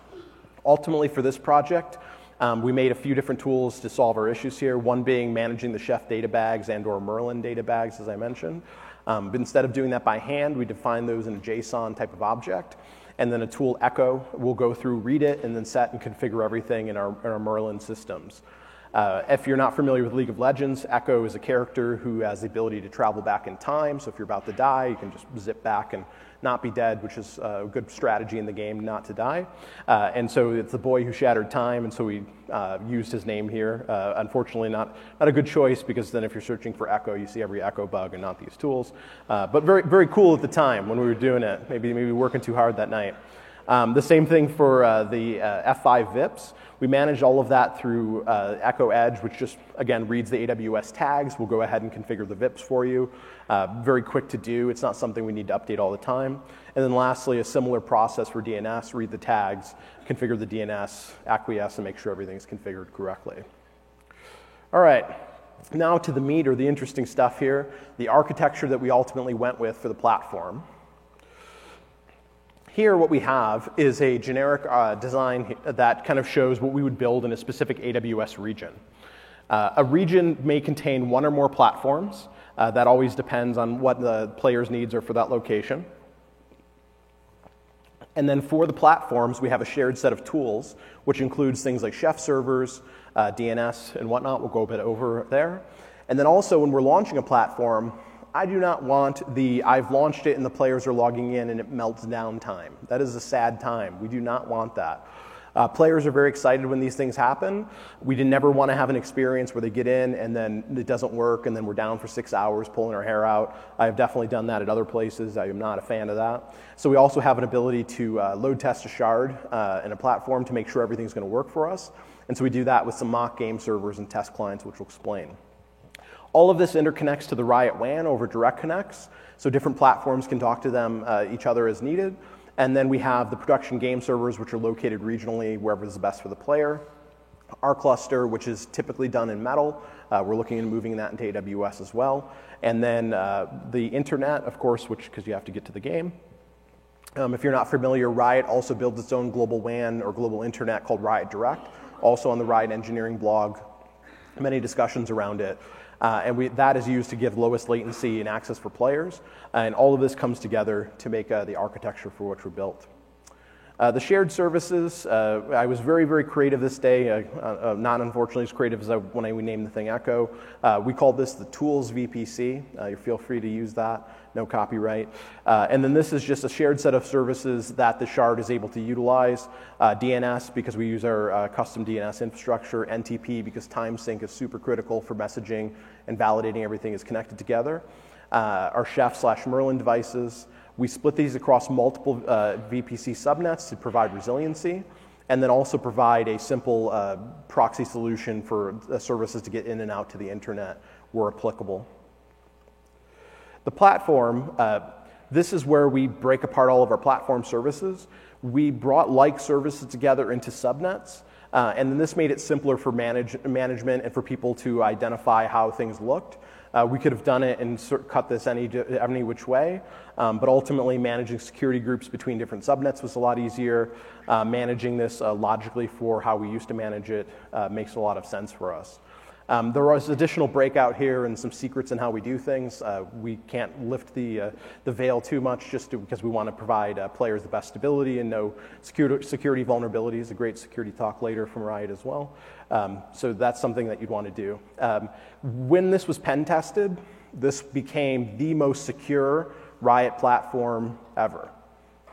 Ultimately, for this project, um, we made a few different tools to solve our issues here. One being managing the Chef data bags and/or Merlin data bags, as I mentioned. Um, but instead of doing that by hand, we define those in a JSON type of object and then a tool Ekko will go through, read it, and then set and configure everything in our, in our Merlin systems. Uh, if you're not familiar with League of Legends, Ekko is a character who has the ability to travel back in time. So if you're about to die, you can just zip back and not be dead, which is a good strategy in the game not to die. Uh, and so it's the boy who shattered time, and so we uh, used his name here. Uh, unfortunately, not, not a good choice because then if you're searching for Ekko, you see every Ekko bug and not these tools. Uh, but very, very cool at the time when we were doing it. Maybe, maybe working too hard that night. Um, the same thing for uh, the uh, F5 VIPs. We manage all of that through uh, Ekko Edge, which just, again, reads the AWS tags. We'll go ahead and configure the VIPs for you. Uh, very quick to do. It's not something we need to update all the time. And then lastly, a similar process for DNS, read the tags, configure the DNS, acquiesce, and make sure everything's configured correctly. All right, now to the meat or the interesting stuff here, the architecture that we ultimately went with for the platform. Here, what we have is a generic uh, design that kind of shows what we would build in a specific AWS region. Uh, a region may contain one or more platforms. Uh, that always depends on what the player's needs are for that location. And then for the platforms, we have a shared set of tools, which includes things like Chef servers, uh, DNS, and whatnot. We'll go a bit over there. And then also, when we're launching a platform, I do not want the I've launched it and the players are logging in and it melts down time. That is a sad time. We do not want that. Uh, players are very excited when these things happen. We never want to have an experience where they get in and then it doesn't work and then we're down for six hours pulling our hair out. I have definitely done that at other places. I am not a fan of that. So we also have an ability to uh, load test a shard uh, in a platform to make sure everything's going to work for us. And so we do that with some mock game servers and test clients, which we'll explain. All of this interconnects to the Riot WAN over direct connects, so different platforms can talk to them uh, each other as needed. And then we have the production game servers, which are located regionally wherever is best for the player. Our cluster, which is typically done in metal, uh, we're looking at moving that into AWS as well. And then uh, the internet, of course, which because you have to get to the game. Um, if you're not familiar, Riot also builds its own global WAN or global internet called Riot Direct, also on the Riot Engineering blog. Many discussions around it. Uh, and we, that is used to give lowest latency and access for players. And all of this comes together to make uh, the architecture for which we're built. Uh, the shared services, uh, I was very, very creative this day, uh, uh, not unfortunately as creative as I, when I named the thing Ekko. Uh, we called this the Tools VPC. Uh, you feel free to use that, no copyright. and then this is just a shared set of services that the shard is able to utilize. DNS, because we use our custom DNS infrastructure, NTP, because time sync is super critical for messaging and validating everything is connected together. our Chef slash Merlin devices, we split these across multiple uh, VPC subnets to provide resiliency, and then also provide a simple uh, proxy solution for uh, services to get in and out to the internet where applicable. The platform, uh, this is where we break apart all of our platform services. We brought like services together into subnets, uh, and then this made it simpler for manage, management and for people to identify how things looked. Uh, we could have done it and sort of cut this any, any which way, um, but ultimately managing security groups between different subnets was a lot easier. Uh, managing this uh, logically for how we used to manage it uh, makes a lot of sense for us. Um, there was additional breakout here and some secrets in how we do things. Uh, we can't lift the, uh, the veil too much just to, because we want to provide uh, players the best stability and no security, security vulnerabilities. A great security talk later from Riot as well. Um, so that's something that you'd want to do. Um, when this was pen tested, this became the most secure Riot platform ever.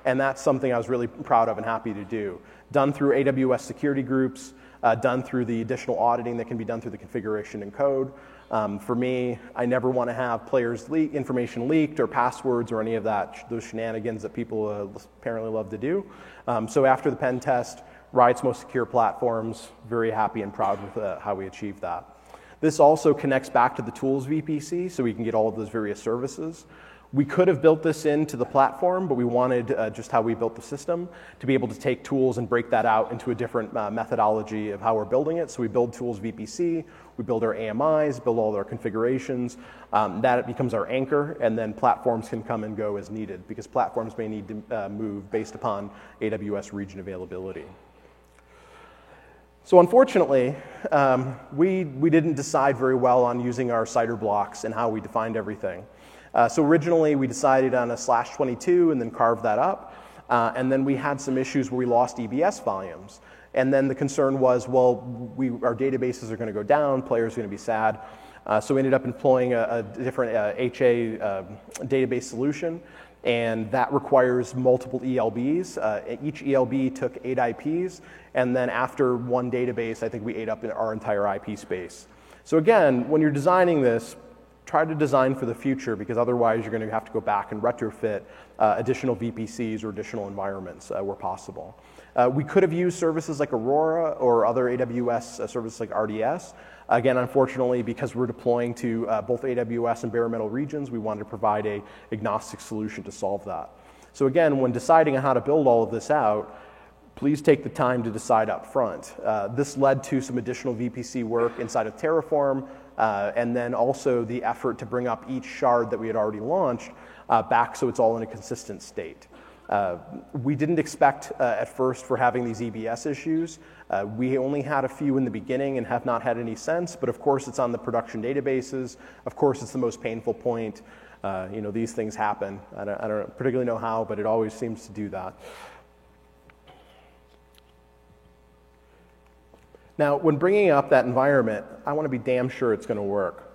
And that's something I was really proud of and happy to do. Done through AWS security groups, uh, done through the additional auditing that can be done through the configuration and code. Um, for me, I never want to have players' information leaked or passwords or any of that, those shenanigans that people uh, apparently love to do. Um, so after the pen test, Riot's most secure platforms, very happy and proud with uh, how we achieved that. This also connects back to the tools VPC, so we can get all of those various services. We could have built this into the platform, but we wanted uh, just how we built the system to be able to take tools and break that out into a different uh, methodology of how we're building it. So we build tools VPC, we build our AMIs, build all our configurations. Um, that becomes our anchor, and then platforms can come and go as needed because platforms may need to uh, move based upon AWS region availability. So unfortunately, um, we, we didn't decide very well on using our CIDR blocks and how we defined everything. Uh, so originally we decided on a slash 22 and then carved that up. Uh, and then we had some issues where we lost EBS volumes. And then the concern was, well, we, our databases are going to go down, players are going to be sad. Uh, so we ended up employing a, a different HA uh, database solution, and that requires multiple ELBs. Uh, each ELB took eight IPs, and then after one database, I think we ate up our entire IP space. So again, when you're designing this, try to design for the future because otherwise you're going to have to go back and retrofit uh, additional VPCs or additional environments uh, where possible. Uh, we could have used services like Aurora or other AWS uh, services like RDS. Again, unfortunately, because we're deploying to uh, both AWS and bare metal regions, we wanted to provide a agnostic solution to solve that. So again, when deciding on how to build all of this out, please take the time to decide up front. Uh, this led to some additional VPC work inside of Terraform, uh, and then also the effort to bring up each shard that we had already launched uh, back so it's all in a consistent state. Uh, we didn't expect uh, at first for having these EBS issues. Uh, we only had a few in the beginning and have not had any since, but of course it's on the production databases. Of course it's the most painful point. Uh, you know, these things happen. I don't, I don't particularly know how, but it always seems to do that. Now, when bringing up that environment, I want to be damn sure it's going to work.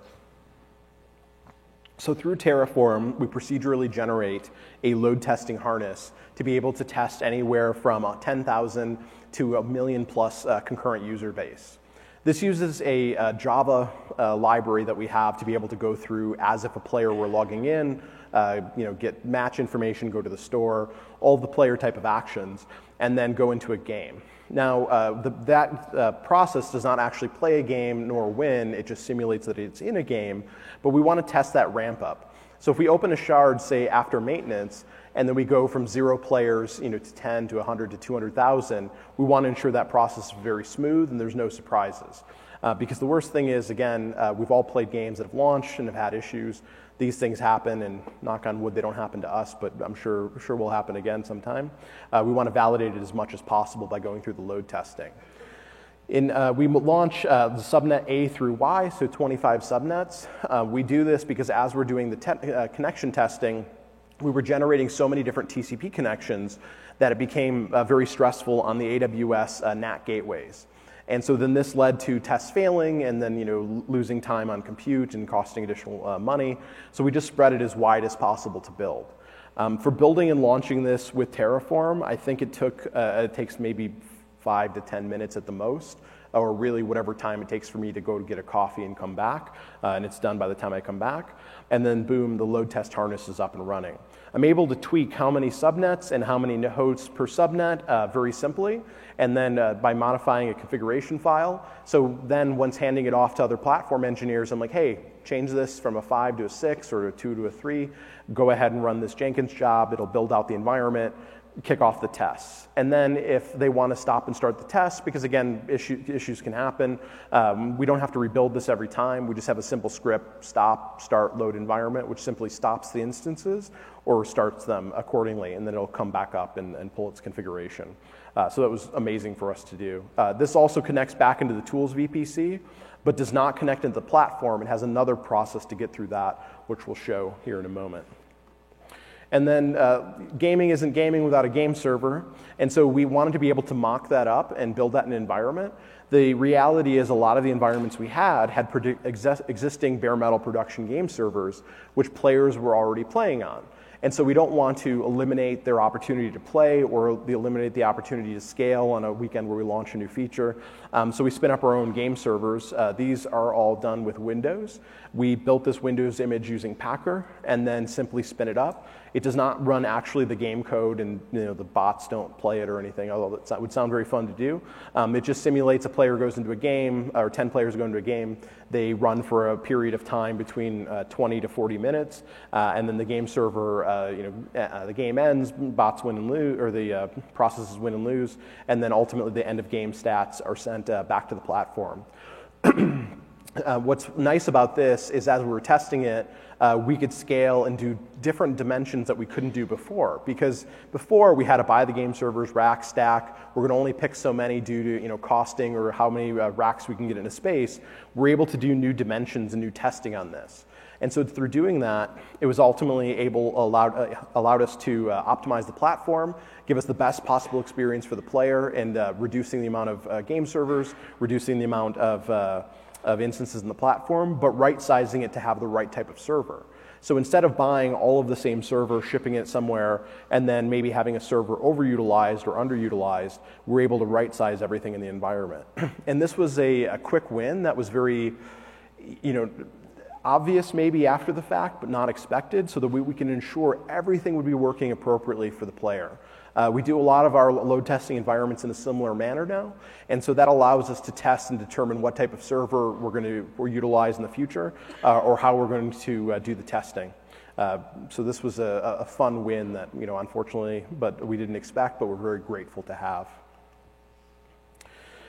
So through Terraform, we procedurally generate a load testing harness to be able to test anywhere from 10,000 to a million plus uh, concurrent user base. This uses a, a Java uh, library that we have to be able to go through as if a player were logging in, uh, you know, get match information, go to the store, all the player type of actions, and then go into a game. Now, uh, the, that uh, process does not actually play a game nor win, it just simulates that it's in a game, but we want to test that ramp up. So if we open a shard, say, after maintenance, and then we go from zero players you know, to 10 to 100 to 200,000, we want to ensure that process is very smooth and there's no surprises. Uh, because the worst thing is, again, uh, we've all played games that have launched and have had issues. These things happen, and knock on wood, they don't happen to us, but I'm sure, sure will happen again sometime. Uh, we want to validate it as much as possible by going through the load testing. In, uh, we launch uh, the subnet A through Y, so 25 subnets. Uh, we do this because as we're doing the te- uh, connection testing, we were generating so many different TCP connections that it became uh, very stressful on the AWS uh, NAT gateways. And so then this led to tests failing and then you know losing time on compute and costing additional uh, money. So we just spread it as wide as possible to build. Um, for building and launching this with Terraform, I think it took uh, it takes maybe five to ten minutes at the most, or really whatever time it takes for me to go to get a coffee and come back, uh, and it's done by the time I come back. And then boom, the load test harness is up and running. I'm able to tweak how many subnets and how many hosts per subnet uh, very simply, and then uh, by modifying a configuration file. So then, once handing it off to other platform engineers, I'm like, hey, change this from a five to a six or a two to a three. Go ahead and run this Jenkins job. It'll build out the environment kick off the tests. And then if they want to stop and start the tests, because again, issue, issues can happen, um, we don't have to rebuild this every time. We just have a simple script, stop, start, load environment, which simply stops the instances or starts them accordingly, and then it'll come back up and, and pull its configuration. Uh, so that was amazing for us to do. Uh, this also connects back into the tools VPC, but does not connect into the platform. It has another process to get through that, which we'll show here in a moment. And then uh, gaming isn't gaming without a game server. And so we wanted to be able to mock that up and build that in an environment. The reality is, a lot of the environments we had had produ- exi- existing bare metal production game servers, which players were already playing on. And so we don't want to eliminate their opportunity to play or eliminate the opportunity to scale on a weekend where we launch a new feature. Um, so we spin up our own game servers. Uh, these are all done with Windows. We built this Windows image using Packer and then simply spin it up. It does not run actually the game code, and you know, the bots don't play it or anything, although that would sound very fun to do. Um, it just simulates a player goes into a game, or 10 players go into a game. They run for a period of time between uh, 20 to 40 minutes, uh, and then the game server, uh, you know, uh, the game ends, bots win and lose, or the uh, processes win and lose, and then ultimately the end of game stats are sent uh, back to the platform. Uh, what's nice about this is as we were testing it, uh, we could scale and do different dimensions that we couldn't do before. Because before we had to buy the game servers, rack, stack. We're going to only pick so many due to you know costing or how many uh, racks we can get into space. We're able to do new dimensions and new testing on this. And so through doing that, it was ultimately able allowed uh, allowed us to uh, optimize the platform, give us the best possible experience for the player, and uh, reducing the amount of game servers, reducing the amount of of instances in the platform, but right sizing it to have the right type of server. So instead of buying all of the same server, shipping it somewhere, and then maybe having a server overutilized or underutilized, we're able to right size everything in the environment. and this was a, a quick win that was very, you know, obvious maybe after the fact, but not expected, so that we, we can ensure everything would be working appropriately for the player. Uh, we do a lot of our load testing environments in a similar manner now, and so that allows us to test and determine what type of server we're going to utilize in the future uh, or how we're going to uh, do the testing. Uh, so this was a, a, fun win that, you know, unfortunately, but we didn't expect, but we're very grateful to have.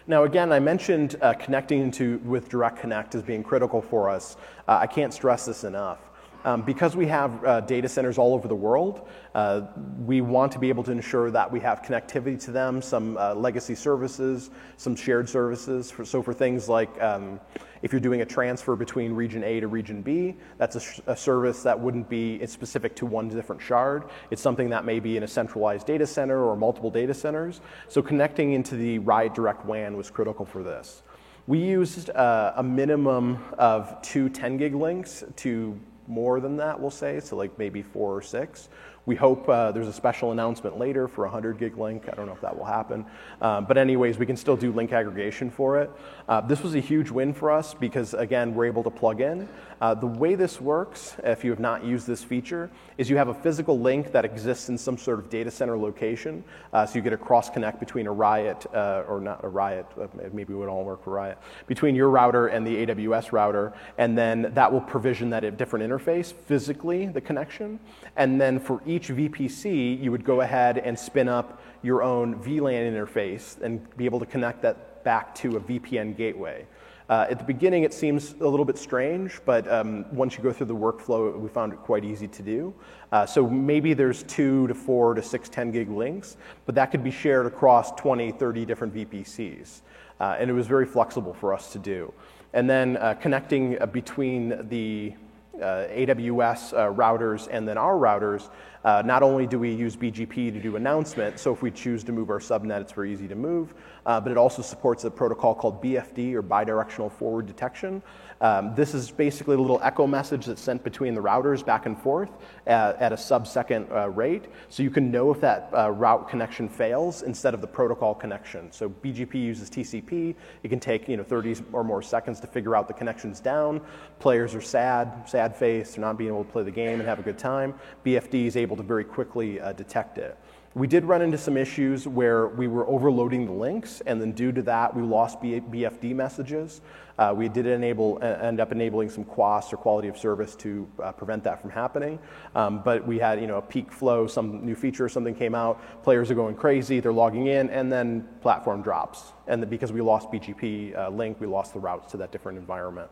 Now, again, I mentioned uh, connecting to, with Direct Connect as being critical for us. Uh, I can't stress this enough. Um, because we have uh, data centers all over the world, uh, we want to be able to ensure that we have connectivity to them, some uh, legacy services, some shared services. For, so, for things like um, if you're doing a transfer between region A to region B, that's a, a, service that wouldn't be specific to one different shard. It's something that may be in a centralized data center or multiple data centers. So, connecting into the Riot Direct WAN was critical for this. We used uh, a minimum of two 10 gig links to more than that, we'll say, so like maybe four or six. We hope uh, there's a special announcement later for a 100 gig link. I don't know if that will happen. Um, but, anyways, we can still do link aggregation for it. Uh, this was a huge win for us because, again, we're able to plug in. Uh, the way this works, if you have not used this feature, is you have a physical link that exists in some sort of data center location. Uh, so you get a cross connect between a Riot, uh, or not a Riot, uh, maybe it would all work for Riot, between your router and the AWS router. And then that will provision that a different interface physically, the connection. And then for each VPC, you would go ahead and spin up your own VLAN interface and be able to connect that back to a VPN gateway. Uh, at the beginning, it seems a little bit strange, but um, once you go through the workflow, we found it quite easy to do. Uh, so maybe there's two to four to six 10 gig links, but that could be shared across 20, 30 different VPCs. Uh, and it was very flexible for us to do. And then uh, connecting uh, between the uh, AWS routers and then our routers, not only do we use BGP to do announcement, so if we choose to move our subnet, it's very easy to move, uh, but it also supports a protocol called BFD or bidirectional forward detection. Um, this is basically a little echo message that's sent between the routers back and forth at, at a sub-second uh, rate, so you can know if that uh, route connection fails instead of the protocol connection. So BGP uses TCP. It can take you know 30 or more seconds to figure out the connection's down. Players are sad, sad face. They're not being able to play the game and have a good time. BFD is able to very quickly uh, detect it. We did run into some issues where we were overloading the links, and then due to that, we lost BFD messages. Uh, we did enable, end up enabling some QoS or quality of service to uh, prevent that from happening. Um, but we had, you know, a peak flow, some new feature or something came out, players are going crazy, they're logging in, and then platform drops. And the, because we lost BGP uh, link, we lost the routes to that different environment.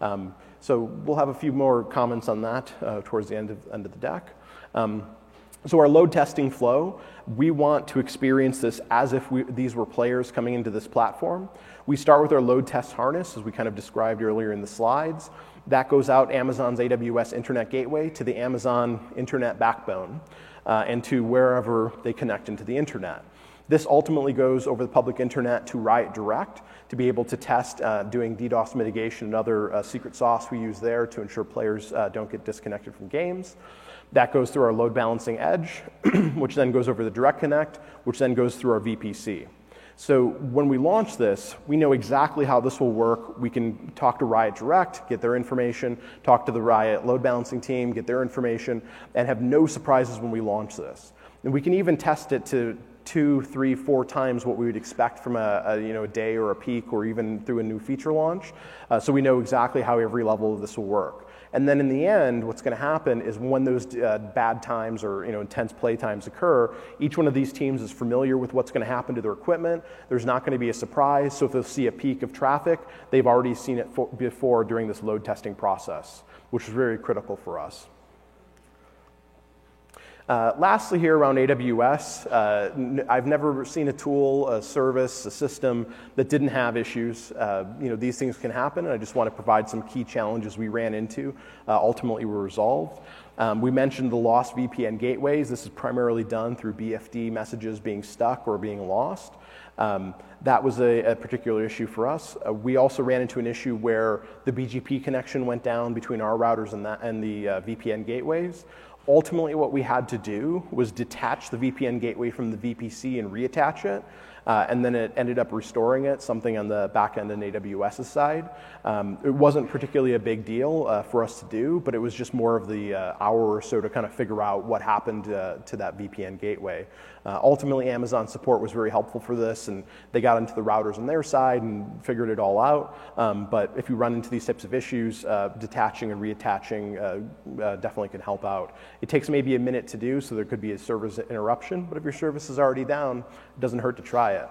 Um, so we'll have a few more comments on that uh, towards the end of, end of the deck. Um, so our load testing flow, we want to experience this as if we, these were players coming into this platform. We start with our load test harness, as we kind of described earlier in the slides. That goes out Amazon's AWS Internet Gateway to the Amazon Internet Backbone uh, and to wherever they connect into the internet. This ultimately goes over the public internet to Riot Direct to be able to test uh, doing DDoS mitigation and other uh, secret sauce we use there to ensure players uh, don't get disconnected from games. That goes through our load balancing edge, which then goes over the direct connect, which then goes through our VPC. So when we launch this, we know exactly how this will work. We can talk to Riot Direct, get their information, talk to the Riot load balancing team, get their information, and have no surprises when we launch this. And we can even test it to two, three, four times what we would expect from a, a you know, a day or a peak or even through a new feature launch. Uh, so we know exactly how every level of this will work. And then in the end, what's going to happen is when those uh, bad times or you know, intense play times occur, each one of these teams is familiar with what's going to happen to their equipment. There's not going to be a surprise. So if they see a peak of traffic, they've already seen it for, before during this load testing process, which is very critical for us. Uh, lastly, here around AWS, uh, n- I've never seen a tool, a service, a system that didn't have issues. Uh, you know, these things can happen, and I just want to provide some key challenges we ran into. Uh, ultimately, were resolved. Um, we mentioned the lost VPN gateways. This is primarily done through BFD messages being stuck or being lost. Um, that was a, a, particular issue for us. Uh, we also ran into an issue where the BGP connection went down between our routers and, that, and the uh, VPN gateways. Ultimately, what we had to do was detach the VPN gateway from the VPC and reattach it. Uh, and then it ended up restoring it, something on the back end and AWS's side. Um, it wasn't particularly a big deal uh, for us to do, but it was just more of the uh, hour or so to kind of figure out what happened uh, to that VPN gateway. Uh, ultimately, Amazon support was very helpful for this, and they got into the routers on their side and figured it all out. Um, but if you run into these types of issues, uh, detaching and reattaching definitely can help out. It takes maybe a minute to do, so there could be a service interruption, but if your service is already down, it doesn't hurt to try it.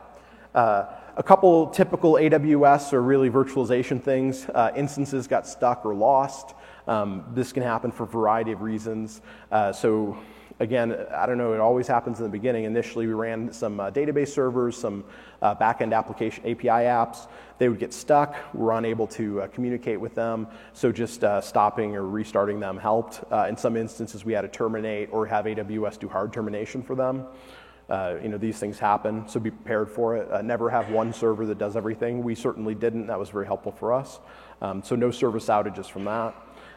Uh, a couple typical AWS or really virtualization things. Uh, instances got stuck or lost. Um, this can happen for a variety of reasons. Uh, so again, I don't know, it always happens in the beginning. Initially, we ran some uh, database servers, some uh, backend application API apps. They would get stuck. We were unable to uh, communicate with them. So just uh, stopping or restarting them helped. Uh, in some instances, we had to terminate or have AWS do hard termination for them. Uh, you know, these things happen, so be prepared for it. Never have one server that does everything. We certainly didn't. That was very helpful for us. Um, so no service outages from that.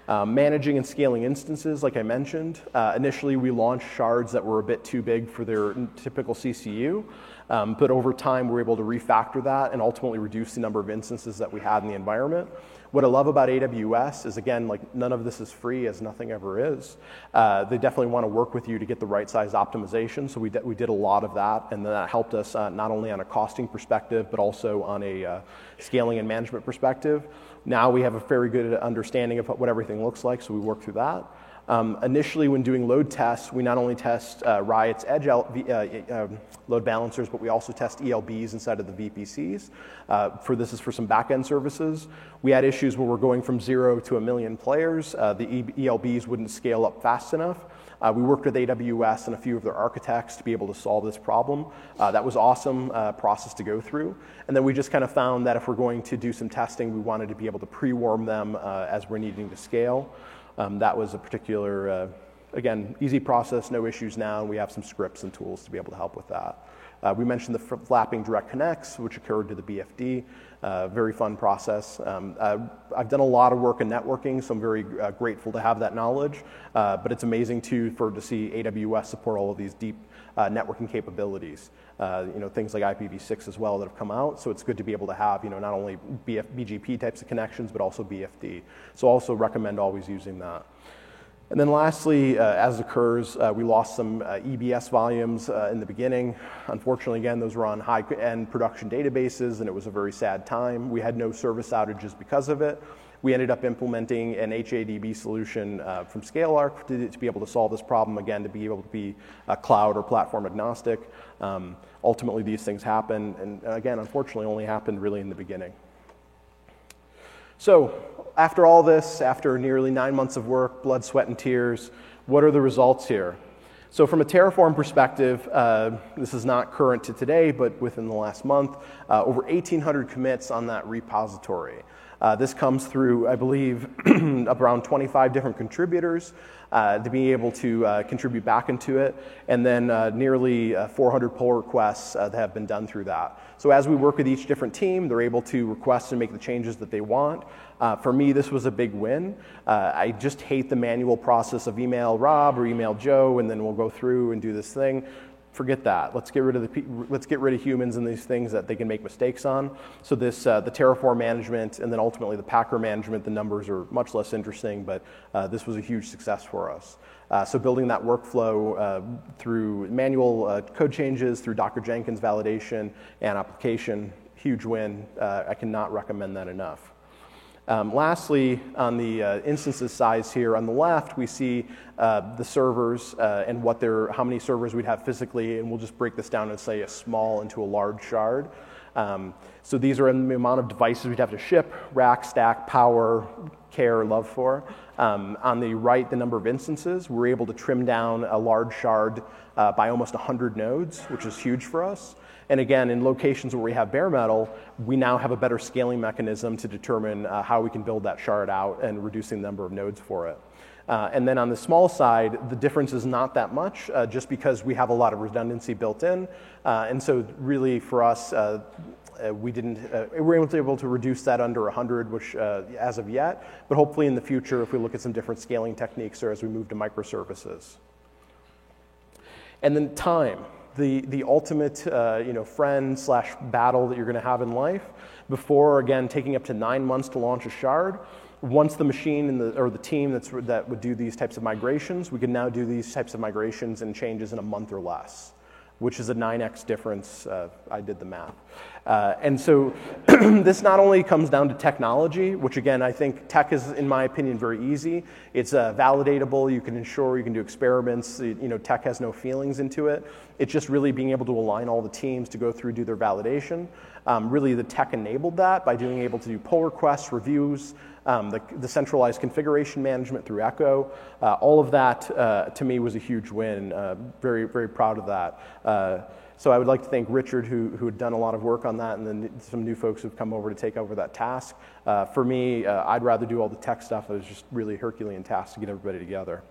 Um, managing and scaling instances, like I mentioned. Uh, initially, we launched shards that were a bit too big for their typical CCU, um, but over time, we were able to refactor that and ultimately reduce the number of instances that we had in the environment. What I love about AWS is, again, like none of this is free, as nothing ever is. Uh, they definitely want to work with you to get the right size optimization. So we, we did a lot of that, and that helped us uh, not only on a costing perspective, but also on a uh, scaling and management perspective. Now we have a very good understanding of what everything looks like, so we work through that. Um, initially, when doing load tests, we not only test uh, Riot's edge uh, uh, load balancers, but we also test ELBs inside of the VPCs. Uh, for this is for some backend services. We had issues where we're going from zero to a million players. Uh, the ELBs wouldn't scale up fast enough. Uh, we worked with AWS and a few of their architects to be able to solve this problem. That was awesome process to go through. And then we just kind of found that if we're going to do some testing, we wanted to be able to pre-warm them as we're needing to scale. Um, that was a particular, uh, again, easy process, no issues now, and we have some scripts and tools to be able to help with that. Uh, we mentioned the flapping direct connects, which occurred to the BFD. Uh, very fun process. Um, uh, I've done a lot of work in networking, so I'm very uh, grateful to have that knowledge. Uh, but it's amazing too for to see AWS support all of these deep uh, networking capabilities. you know things like IPv6 as well that have come out. So it's good to be able to have you know not only BF, BGP types of connections but also BFD. So also recommend always using that. And then lastly, uh, as occurs, uh, we lost some uh, EBS volumes uh, in the beginning. Unfortunately, again, those were on high-end production databases, and it was a very sad time. We had no service outages because of it. We ended up implementing an HADB solution uh, from ScaleArc to, to, be able to solve this problem, again, to be able to be cloud or platform agnostic. Um, ultimately, these things happen, and again, unfortunately, only happened really in the beginning. So, after all this, after nearly nine months of work, blood, sweat, and tears, what are the results here? So, from a Terraform perspective, uh, this is not current to today, but within the last month, uh, over 1,800 commits on that repository. Uh, this comes through, I believe, around 25 different contributors uh, to be able to uh, contribute back into it, and then uh, nearly uh, 400 pull requests that have been done through that. So as we work with each different team, they're able to request and make the changes that they want. for me, this was a big win. I just hate the manual process of email Rob or email Joe, and then we'll go through and do this thing forget that. Let's get rid of the let's get rid of humans and these things that they can make mistakes on. So this uh, the Terraform management and then ultimately the Packer management. The numbers are much less interesting, but uh, this was a huge success for us. Uh, so building that workflow uh, through manual uh, code changes, through Docker Jenkins validation and application, huge win. Uh, I cannot recommend that enough. Um, lastly, on the uh, instances size here on the left, we see uh, the servers uh, and what they're, how many servers we'd have physically, and we'll just break this down and say a small into a large shard. Um, so these are the amount of devices we'd have to ship, rack, stack, power, care, love for. Um, on the right, the number of instances, we're able to trim down a large shard uh, by almost 100 nodes, which is huge for us. And again, in locations where we have bare metal, we now have a better scaling mechanism to determine uh, how we can build that shard out and reducing the number of nodes for it. Uh, and then on the small side, the difference is not that much, uh, just because we have a lot of redundancy built in. Uh, and so, really, for us, uh, uh, we didn't. we were able to reduce that under 100, which as of yet, but hopefully in the future, if we look at some different scaling techniques or as we move to microservices. And then time the, the ultimate uh, you know, friend slash battle that you're going to have in life before, again, taking up to nine months to launch a shard. Once the machine the, or the team that's, that would do these types of migrations, we can now do these types of migrations and changes in a month or less which is a 9x difference. Uh, I did the math. Uh, and so this not only comes down to technology, which again, I think tech is, in my opinion, very easy. It's uh, validatable, you can ensure, you can do experiments, you know, tech has no feelings into it. It's just really being able to align all the teams to go through, do their validation. Um, really, the tech enabled that by being able to do pull requests, reviews, um, the, the, centralized configuration management through Ekko. Uh, all of that, uh, to me, was a huge win. Uh, very, very proud of that. Uh, so I would like to thank Richard, who, who had done a lot of work on that, and then some new folks who've come over to take over that task. Uh, for me, uh, I'd rather do all the tech stuff. It was just really Herculean task to get everybody together.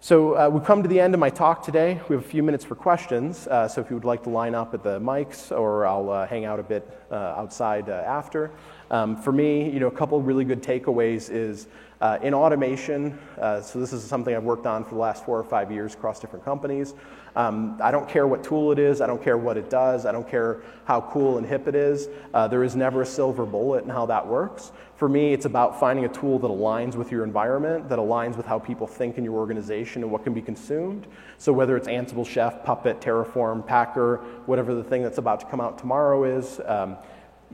So uh, we've come to the end of my talk today. We have a few minutes for questions. Uh, so if you would like to line up at the mics, or I'll uh, hang out a bit outside after. Um, for me, you know, a couple really good takeaways is uh, in automation. so this is something I've worked on for the last four or five years across different companies. Um, I don't care what tool it is. I don't care what it does. I don't care how cool and hip it is. there is never a silver bullet in how that works. For me, it's about finding a tool that aligns with your environment, that aligns with how people think in your organization and what can be consumed. So whether it's Ansible, Chef, Puppet, Terraform, Packer, whatever the thing that's about to come out tomorrow is, um,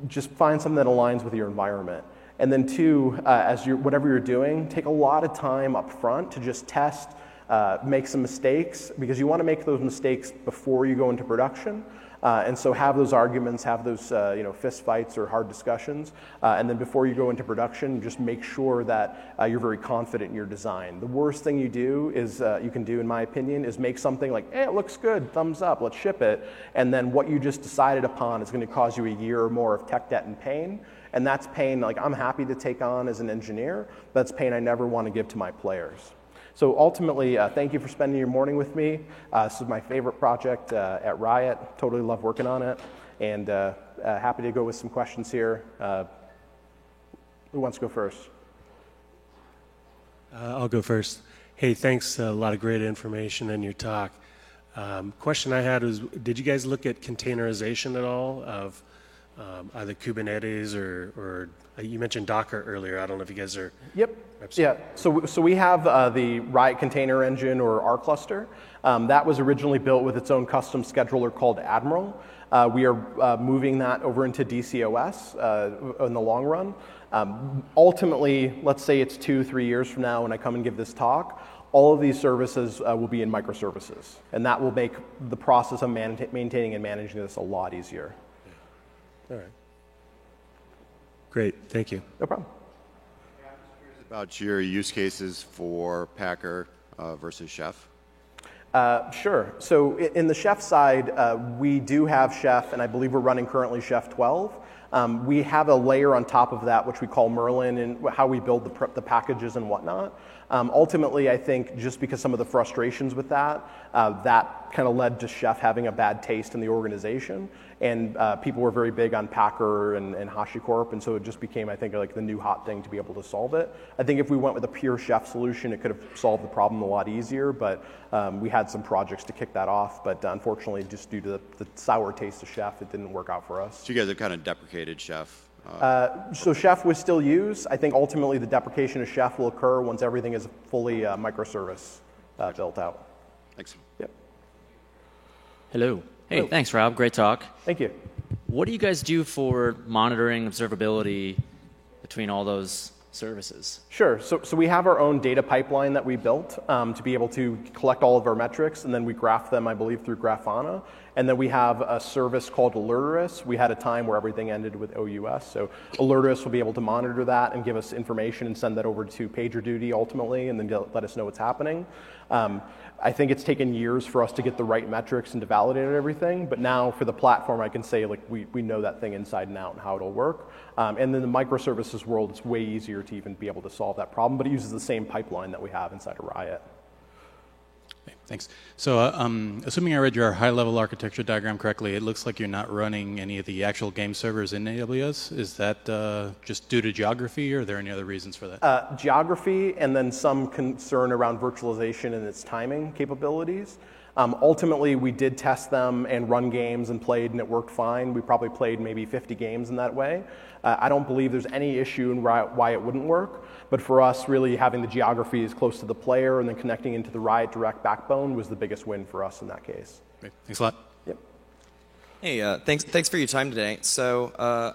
just find something that aligns with your environment. And then two, uh, as you're, whatever you're doing, take a lot of time up front to just test, uh, make some mistakes, because you want to make those mistakes before you go into production. Uh, and so have those arguments, have those uh, you know fist fights or hard discussions, uh, and then before you go into production, just make sure that uh, you're very confident in your design. The worst thing you do is uh, you can do, in my opinion, is make something like, "Hey, it looks good, thumbs up, let's ship it," and then what you just decided upon is going to cause you a year or more of tech debt and pain. And that's pain like I'm happy to take on as an engineer. That's pain I never want to give to my players. So ultimately, uh, thank you for spending your morning with me. Uh, this is my favorite project uh, at Riot. Totally love working on it. And uh, uh, happy to go with some questions here. Who wants to go first? I'll go first. Hey, thanks. A lot of great information in your talk. Um, question I had was, did you guys look at containerization at all of um, either Kubernetes or, or uh, you mentioned Docker earlier. I don't know if you guys are. Yep. Yeah. So, so we have uh, the Riot Container Engine or R cluster. Um, that was originally built with its own custom scheduler called Admiral. Uh, we are uh, moving that over into DCOS uh, in the long run. Um, ultimately, let's say it's two, three years from now when I come and give this talk, all of these services uh, will be in microservices. And that will make the process of man- maintaining and managing this a lot easier. All right. Great, thank you. No problem. About your use cases for Packer uh, versus Chef. Uh, sure. So in the Chef side, uh, we do have Chef, and I believe we're running currently Chef 12. Um, we have a layer on top of that, which we call Merlin, and how we build the, the packages and whatnot. Um, ultimately, I think just because some of the frustrations with that, uh, that kind of led to Chef having a bad taste in the organization. And uh, people were very big on Packer and, and HashiCorp, and so it just became, I think, like the new hot thing to be able to solve it. I think if we went with a pure Chef solution, it could have solved the problem a lot easier, but um, we had some projects to kick that off. But unfortunately, just due to the, the sour taste of Chef, it didn't work out for us. So you guys have kind of deprecated Chef. Uh, so Chef was still used. I think ultimately the deprecation of Chef will occur once everything is fully uh, microservice uh, built out. Thanks. Yep. Hello. Hey, Hello. thanks, Rob. Great talk. Thank you. What do you guys do for monitoring observability between all those services? Sure. So, so we have our own data pipeline that we built um, to be able to collect all of our metrics, and then we graph them, I believe, through Grafana. And then we have a service called Alertus. We had a time where everything ended with OUS. So Alertus will be able to monitor that and give us information and send that over to PagerDuty ultimately, and then let us know what's happening. Um, I think it's taken years for us to get the right metrics and to validate everything, but now for the platform, I can say like we, we know that thing inside and out and how it'll work. Um, and then the microservices world, it's way easier to even be able to solve that problem, but it uses the same pipeline that we have inside of Riot. Thanks. So, uh, um, assuming I read your high-level architecture diagram correctly, it looks like you're not running any of the actual game servers in AWS. Is that uh, just due to geography, or are there any other reasons for that? Uh, geography, and then some concern around virtualization and its timing capabilities. Um, ultimately, we did test them and run games and played, and it worked fine. We probably played maybe 50 games in that way. Uh, I don't believe there's any issue in why it wouldn't work. But for us, really having the geography as close to the player and then connecting into the Riot Direct backbone was the biggest win for us in that case. Great. Thanks a lot. Yep. Hey, uh, thanks, thanks for your time today. So, uh,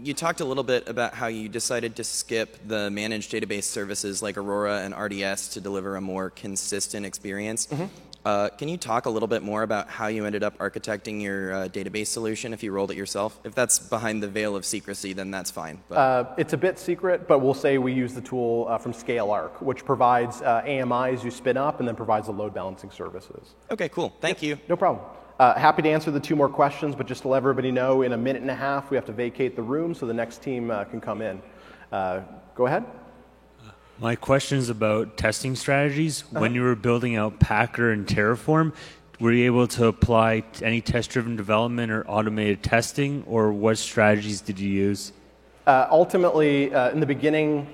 you talked a little bit about how you decided to skip the managed database services like Aurora and RDS to deliver a more consistent experience. Mm-hmm. Uh, can you talk a little bit more about how you ended up architecting your uh, database solution if you rolled it yourself? If that's behind the veil of secrecy, then that's fine. Uh, it's a bit secret, but we'll say we use the tool uh, from ScaleArc, which provides uh, AMIs you spin up and then provides the load balancing services. Okay, cool. Thank you. No problem. Uh, happy to answer the two more questions, but just to let everybody know, in a minute and a half, we have to vacate the room so the next team can come in. go ahead. My question is about testing strategies. Uh-huh. When you were building out Packer and Terraform, were you able to apply any test driven development or automated testing, or what strategies did you use? Uh, ultimately, uh, in the beginning,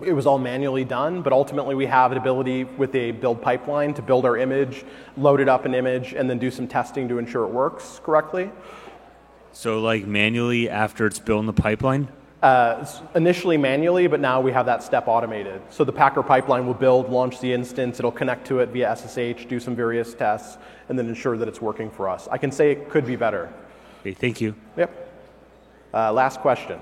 it was all manually done, but ultimately we have an ability with a build pipeline to build our image, load it up an image, and then do some testing to ensure it works correctly. So, like manually after it's built in the pipeline? Uh, initially manually, but now we have that step automated. So the Packer pipeline will build, launch the instance, it'll connect to it via SSH, do some various tests, and then ensure that it's working for us. I can say it could be better. Okay, thank you. Yep. Uh, last question.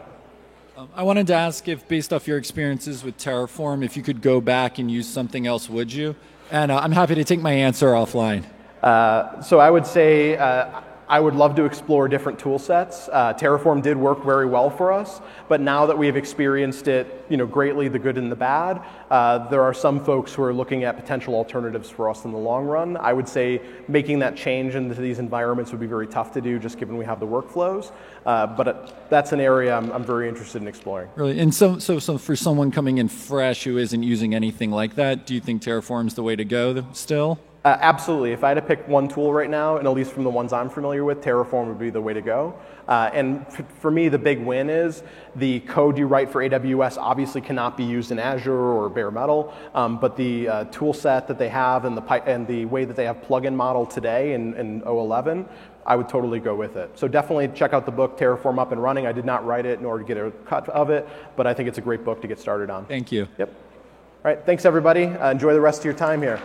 I wanted to ask if, based off your experiences with Terraform, if you could go back and use something else, would you? And uh, I'm happy to take my answer offline. Uh, so I would say uh, I would love to explore different tool sets. Uh, Terraform did work very well for us, but now that we have experienced it, you know, greatly, the good and the bad, uh, there are some folks who are looking at potential alternatives for us in the long run. I would say making that change into these environments would be very tough to do, just given we have the workflows. Uh, but it, that's an area I'm, I'm very interested in exploring. Really, and so, so, so for someone coming in fresh who isn't using anything like that, do you think Terraform's the way to go still? Uh, absolutely. If I had to pick one tool right now, and at least from the ones I'm familiar with, Terraform would be the way to go. Uh, and f- for me, the big win is the code you write for AWS obviously cannot be used in Azure or bare metal, um, but the uh, tool set that they have and the, pi- and the way that they have plugin model today in, in 011, I would totally go with it. So definitely check out the book Terraform Up and Running. I did not write it nor get a cut of it, but I think it's a great book to get started on. Thank you. Yep. All right. Thanks, everybody. Uh, enjoy the rest of your time here.